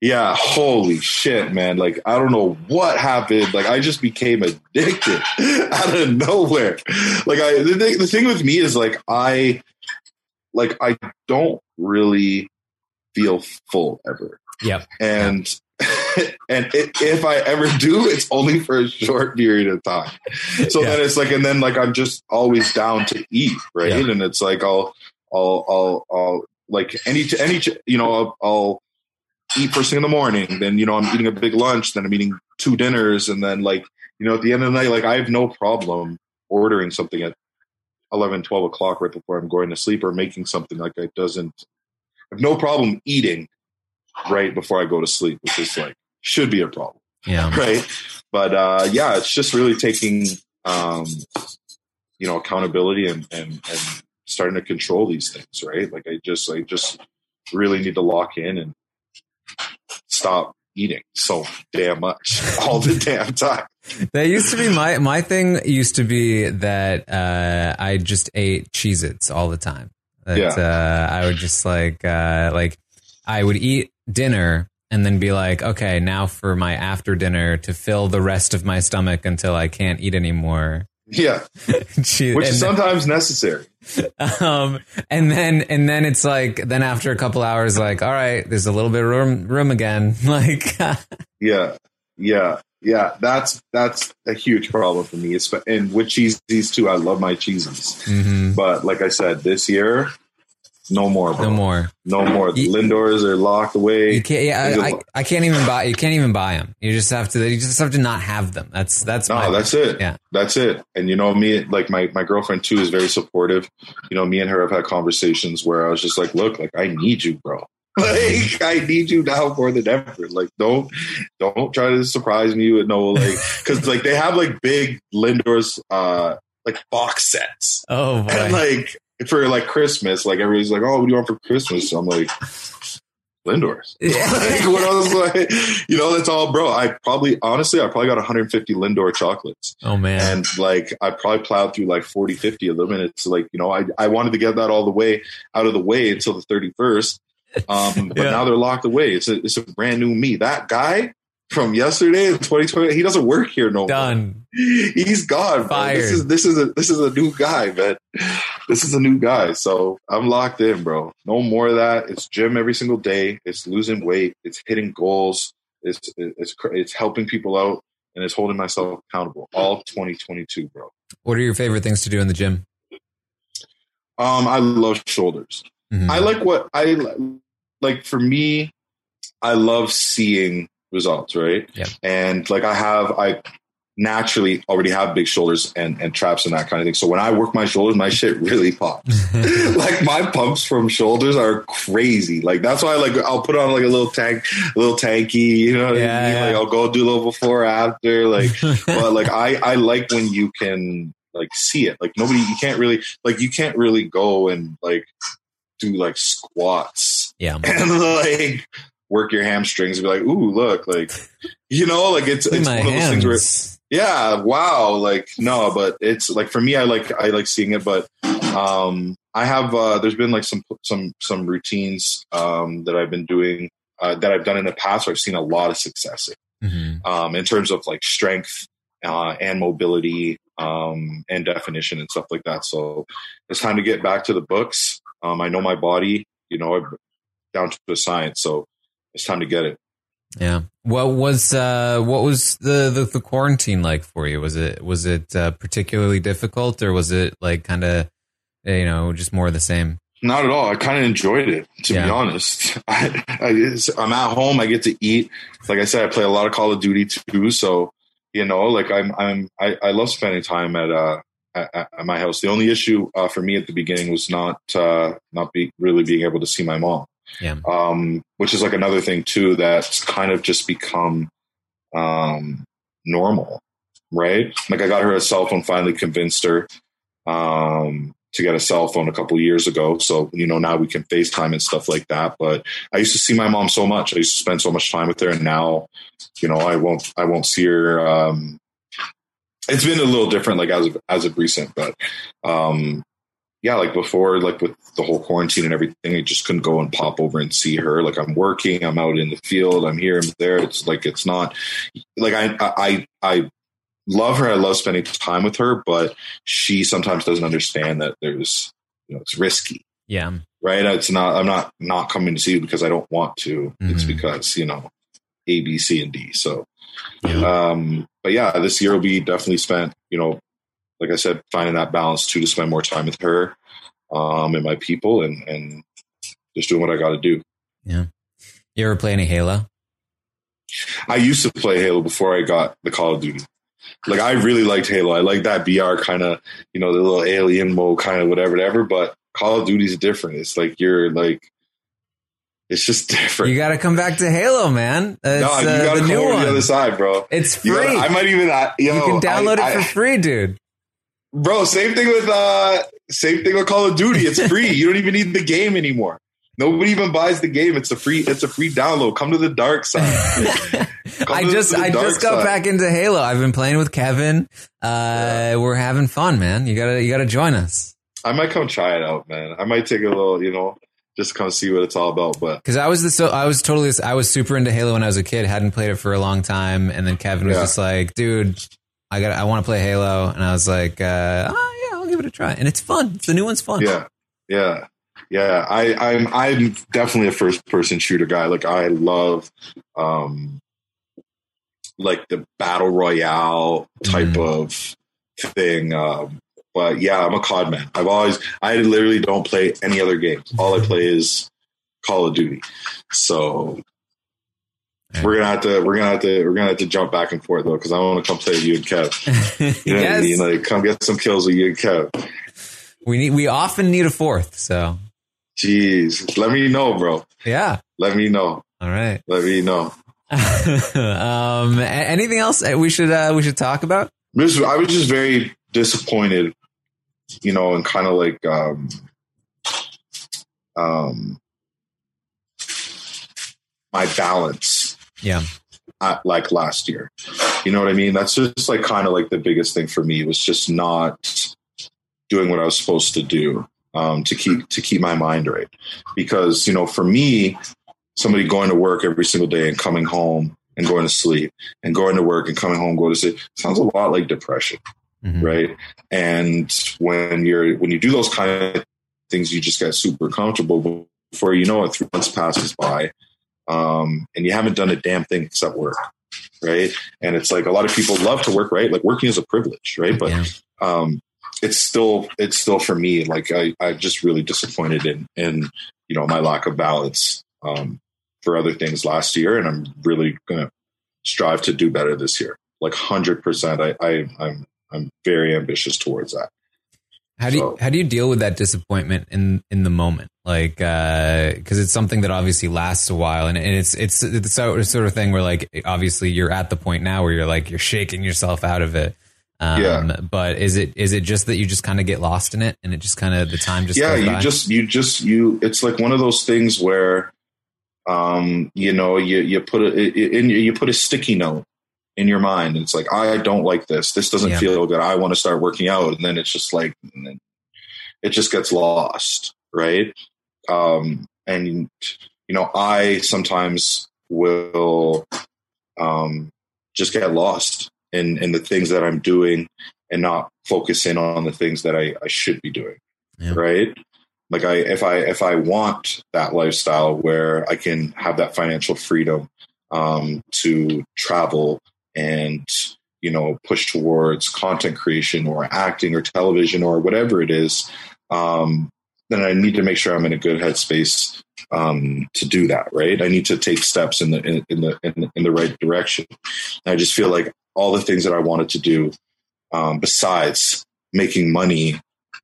Yeah, holy shit, man. Like, I don't know what happened. Like, I just became addicted *laughs* out of nowhere. Like, I, the, thing- the thing with me is, like, I, like, I don't really feel full ever. Yep. And, *laughs* and i if I ever do, it's only for a short period of time. So Yeah. then it's like, and then like, I'm just always down to eat. Right. Yeah. And it's like, I'll, I'll, I'll, I'll, like any, any, you know, I'll, I'll eat first thing in the morning. Then, you know, I'm eating a big lunch. Then I'm eating two dinners. And then, like, you know, at the end of the night, like, I have no problem ordering something at 11, 12 o'clock right before I'm going to sleep or making something like it doesn't, I have no problem eating right before I go to sleep, which is like, should be a problem. Yeah. *laughs* Right. But, uh, yeah, it's just really taking, um, you know, accountability and, and, and starting to control these things. Right. Like, I just, I just really need to lock in and, stop eating so damn much *laughs* all the damn time. That used to be my my thing. Used to be that uh, I just ate Cheez-Its all the time. That Yeah. uh, I would just like uh, like I would eat dinner and then be like, okay, now for my after dinner to fill the rest of my stomach until I can't eat anymore. Yeah, *laughs* Cheez- which is sometimes necessary. *laughs* um, and then and then it's like then after a couple hours, like all right, there's a little bit of room room again. *laughs* Like Yeah, yeah, yeah. That's that's a huge problem for me. And with cheesies too, I love my cheesies. mhm, But like I said, this year, no more. Bro. no more. No more. You- Lindors are locked away. You can't. Yeah, I, I, I can't even buy. You can't even buy them. You just have to. You just have to not have them. That's that's. No, that's it. Yeah. That's it. And you know, me, like my, my girlfriend too is very supportive. You know, me and her have had conversations where I was just like, look, like I need you, bro. *laughs* Like I need you now more than ever. Like don't don't try to surprise me with no like *laughs* because like they have like big Lindor's uh like box sets. Oh *laughs* boy. And like for like Christmas, like everybody's like, Oh, what do you want for Christmas? So I'm like Lindor's. *laughs* *laughs* like what else like you know, that's all bro. I probably honestly I probably got 150 Lindor chocolates oh man. and like I probably plowed through like 40, 50 of them. And it's like, you know, I, I wanted to get that all the way out of the way until the 31st. Um, but *laughs* Yeah. now they're locked away. It's a, it's a brand new me. That guy from yesterday in 2020, he doesn't work here no more. Done. He's gone. bro. This is, this is a, this is a new guy, man. This is a new guy. So I'm locked in, bro. No more of that. It's gym every single day. It's losing weight. It's hitting goals. It's, it's, it's helping people out and it's holding myself accountable all 2022, bro. What are your favorite things to do in the gym? Um, I love shoulders. Mhm. I like what I like. For me, I love seeing results, right? Yeah. And like I have, I naturally already have big shoulders and and traps and that kind of thing. So when I work my shoulders, my shit really pops. *laughs* *laughs* like my pumps from shoulders are crazy. Like that's why like I'll put on like a little tank, a little tanky. You know what Yeah, I mean? yeah. Like I'll go do a little before after. Like *laughs* but like I I like when you can like see it. Like nobody you can't really like you can't really go and like do like squats yeah. and like work your hamstrings and be like, ooh, look, like you know, like it's it's one of those things where yeah, wow, like no, but it's like for me, I like I like seeing it, but um, I have uh, there's been like some some some routines um, that I've been doing uh, that I've done in the past where I've seen a lot of success in, Mhm. um, in terms of like strength uh, and mobility um, and definition and stuff like that. So it's time to get back to the books. Um, I know my body, you know, I'm down to the science, so it's time to get it. Yeah. What was uh what was the, the the quarantine like for you? Was it was it uh, particularly difficult or was it like kind of you know just more of the same? Not at all. I kind of enjoyed it, to Yeah. be honest. *laughs* I, I, I'm at home. I get to eat. Like I said, I play a lot of Call of Duty too. So, you know, like I'm, I'm, I, I love spending time at, uh, at, at my house. The only issue uh, for me at the beginning was not, uh, not be really being able to see my mom. Yeah. Um, which is like another thing too that's kind of just become, um, normal, right? Like I got her a cell phone, finally convinced her, um, to get a cell phone a couple years ago. So, you know, now we can FaceTime and stuff like that. But I used to see my mom so much. I used to spend so much time with her and now, you know, I won't, I won't see her. Um, it's been a little different, like as of, as of recent, but, um, yeah, like before, like with the whole quarantine and everything, I just couldn't go and pop over and see her. Like I'm working, I'm out in the field, I'm here, I'm there. It's like it's not like I I I love her. I love spending time with her, but she sometimes doesn't understand that there's you know it's risky, Yeah. right? It's not. I'm not not coming to see you because I don't want to. It's Mhm. because you know A, B, C, and D. So, Yeah. um, but yeah, this year will be definitely spent. You know, like I said, finding that balance too to spend more time with her, um, and my people, and and just doing what I got to do. Yeah. You ever play any Halo? I used to play Halo before I got the Call of Duty. Like I really liked Halo. I like that BR kind of, you know, the little alien mode kind of whatever, whatever. But Call of Duty's different. It's like you're like, it's just *laughs* different. You got to come back to Halo, man. It's, no, you uh, gotta the come new over one. the other side, bro. It's free. Gotta- I might even, uh, yo, you can download I- it for I- free, dude. Bro. Same thing with, uh, same thing with Call of Duty. It's *laughs* free. you don't even need the game anymore. Nobody even buys the game. It's a free. It's a free download. Come to the dark side. *laughs* I just I just got side. back into Halo. I've been playing with Kevin. Uh, We're having fun, man. You gotta you gotta join us. I might come try it out, man. I might take a little, you know, just come see what it's all about. But Because I was the so I was totally I was super into Halo when I was a kid. Hadn't played it for a long time, and then Kevin was Yeah. just like, "Dude, I got I want to play Halo," and I was like, uh, "Oh yeah, I'll give it a try." And it's fun. The new one's fun. yeah, yeah, yeah. I, I'm I'm definitely a first person shooter guy. Like I love, um, like the battle royale type Mhm. of thing. Um, but yeah, I'm a COD man. I've always I literally don't play any other games. All I play is Call of Duty. So. We're gonna have to we're gonna have to we're gonna have to jump back and forth though because I want to come play with you and Kev. *laughs* You know what I mean? Like come get some kills with you and Kev. we need we often need a fourth. So Jeez, let me know, bro. yeah, Let me know. all right. Let me know. *laughs* um, anything else we should uh, we should talk about? I was just very disappointed, you know, and kind of like, um, um, my balance, Yeah, at, like last year. You know what I mean? That's just like kind of like the biggest thing for me was just not doing what I was supposed to do um, to keep to keep my mind right. Because you know, for me, somebody going to work every single day and coming home and going to sleep and going to work and coming home going to sleep sounds a lot like depression Mhm. right and when you're when you do those kind of things you just get super comfortable before you know it three months passes by um, and you haven't done a damn thing except work right and it's like a lot of people love to work right like working is a privilege right but Yeah. um, it's still it's still for me like I, I'm just really disappointed in in you know my lack of balance um, for other things last year, and I'm really gonna strive to do better this year. Like hundred percent, I, I I'm I'm very ambitious towards that. How do you So- how do you deal with that disappointment in in the moment? Like, because it's something that obviously lasts a while, and, and it's it's it's the sort sort of thing where like obviously you're at the point now where you're like you're shaking yourself out of it. Um, Yeah. But is it is it just that you just kind of get lost in it, and it just kind of the time just yeah, you by? just you just you. It's like one of those things where Um, you know, you you put a in you put a sticky note in your mind. And it's like I don't like this. This doesn't Yeah. feel good. I want to start working out, and then it's just like it just gets lost, right? Um, and you know, I sometimes will um, just get lost in in the things that I'm doing and not focus in on the things that I, I should be doing, Yeah. right? Like I if I if I want that lifestyle where I can have that financial freedom um, to travel and you know push towards content creation or acting or television or whatever it is um, then i need to make sure i'm in a good headspace um, to do that right? I need to take steps in the in, in the in, the- in the right direction. And i just feel like all the things that i wanted to do um, besides making money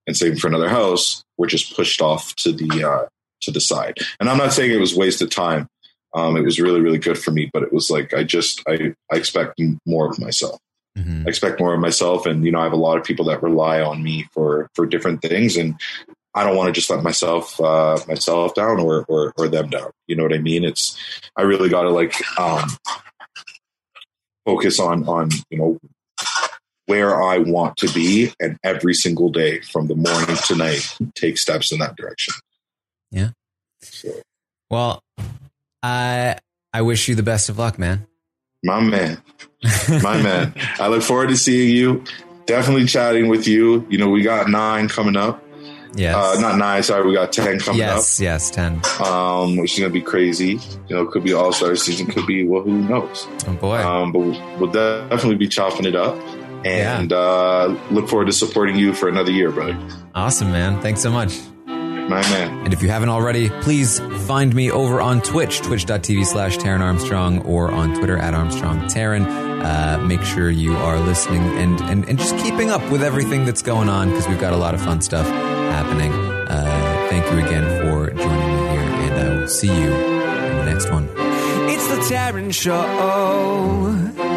and saving for another house were just pushed off to the uh, to the side. And i'm not saying it was wasted time um, it was really really good for me but it was like i just i, I expect more of myself Mhm. I expect more of myself and you know i have a lot of people that rely on me for for different things and i don't want to just let myself uh myself down or or, or them down you know what i mean it's i really got to like um focus on on you know where i want to be and every single day from the morning to night take steps in that direction Yeah. so, Well, I I wish you the best of luck, man. my man my man i look forward to seeing you definitely chatting with you you know we got nine coming up Yes. Uh, not nine, sorry, we got 10 coming up. yes, yes, 10. um, which is going to be crazy. You know, could be all star season, could be, well, who knows? Oh boy. Um, but we'll, we'll definitely be chopping it up and uh, look forward to supporting you for another year, brother. awesome, man. Thanks so much. My man. And if you haven't already, please find me over on Twitch, twitch.tv slash Taran Armstrong, or on Twitter at Armstrong Taran. Uh, make sure you are listening and, and, and just keeping up with everything that's going on because we've got a lot of fun stuff happening. Uh, thank you again for joining me here, and I will see you in the next one. It's the Taran Show.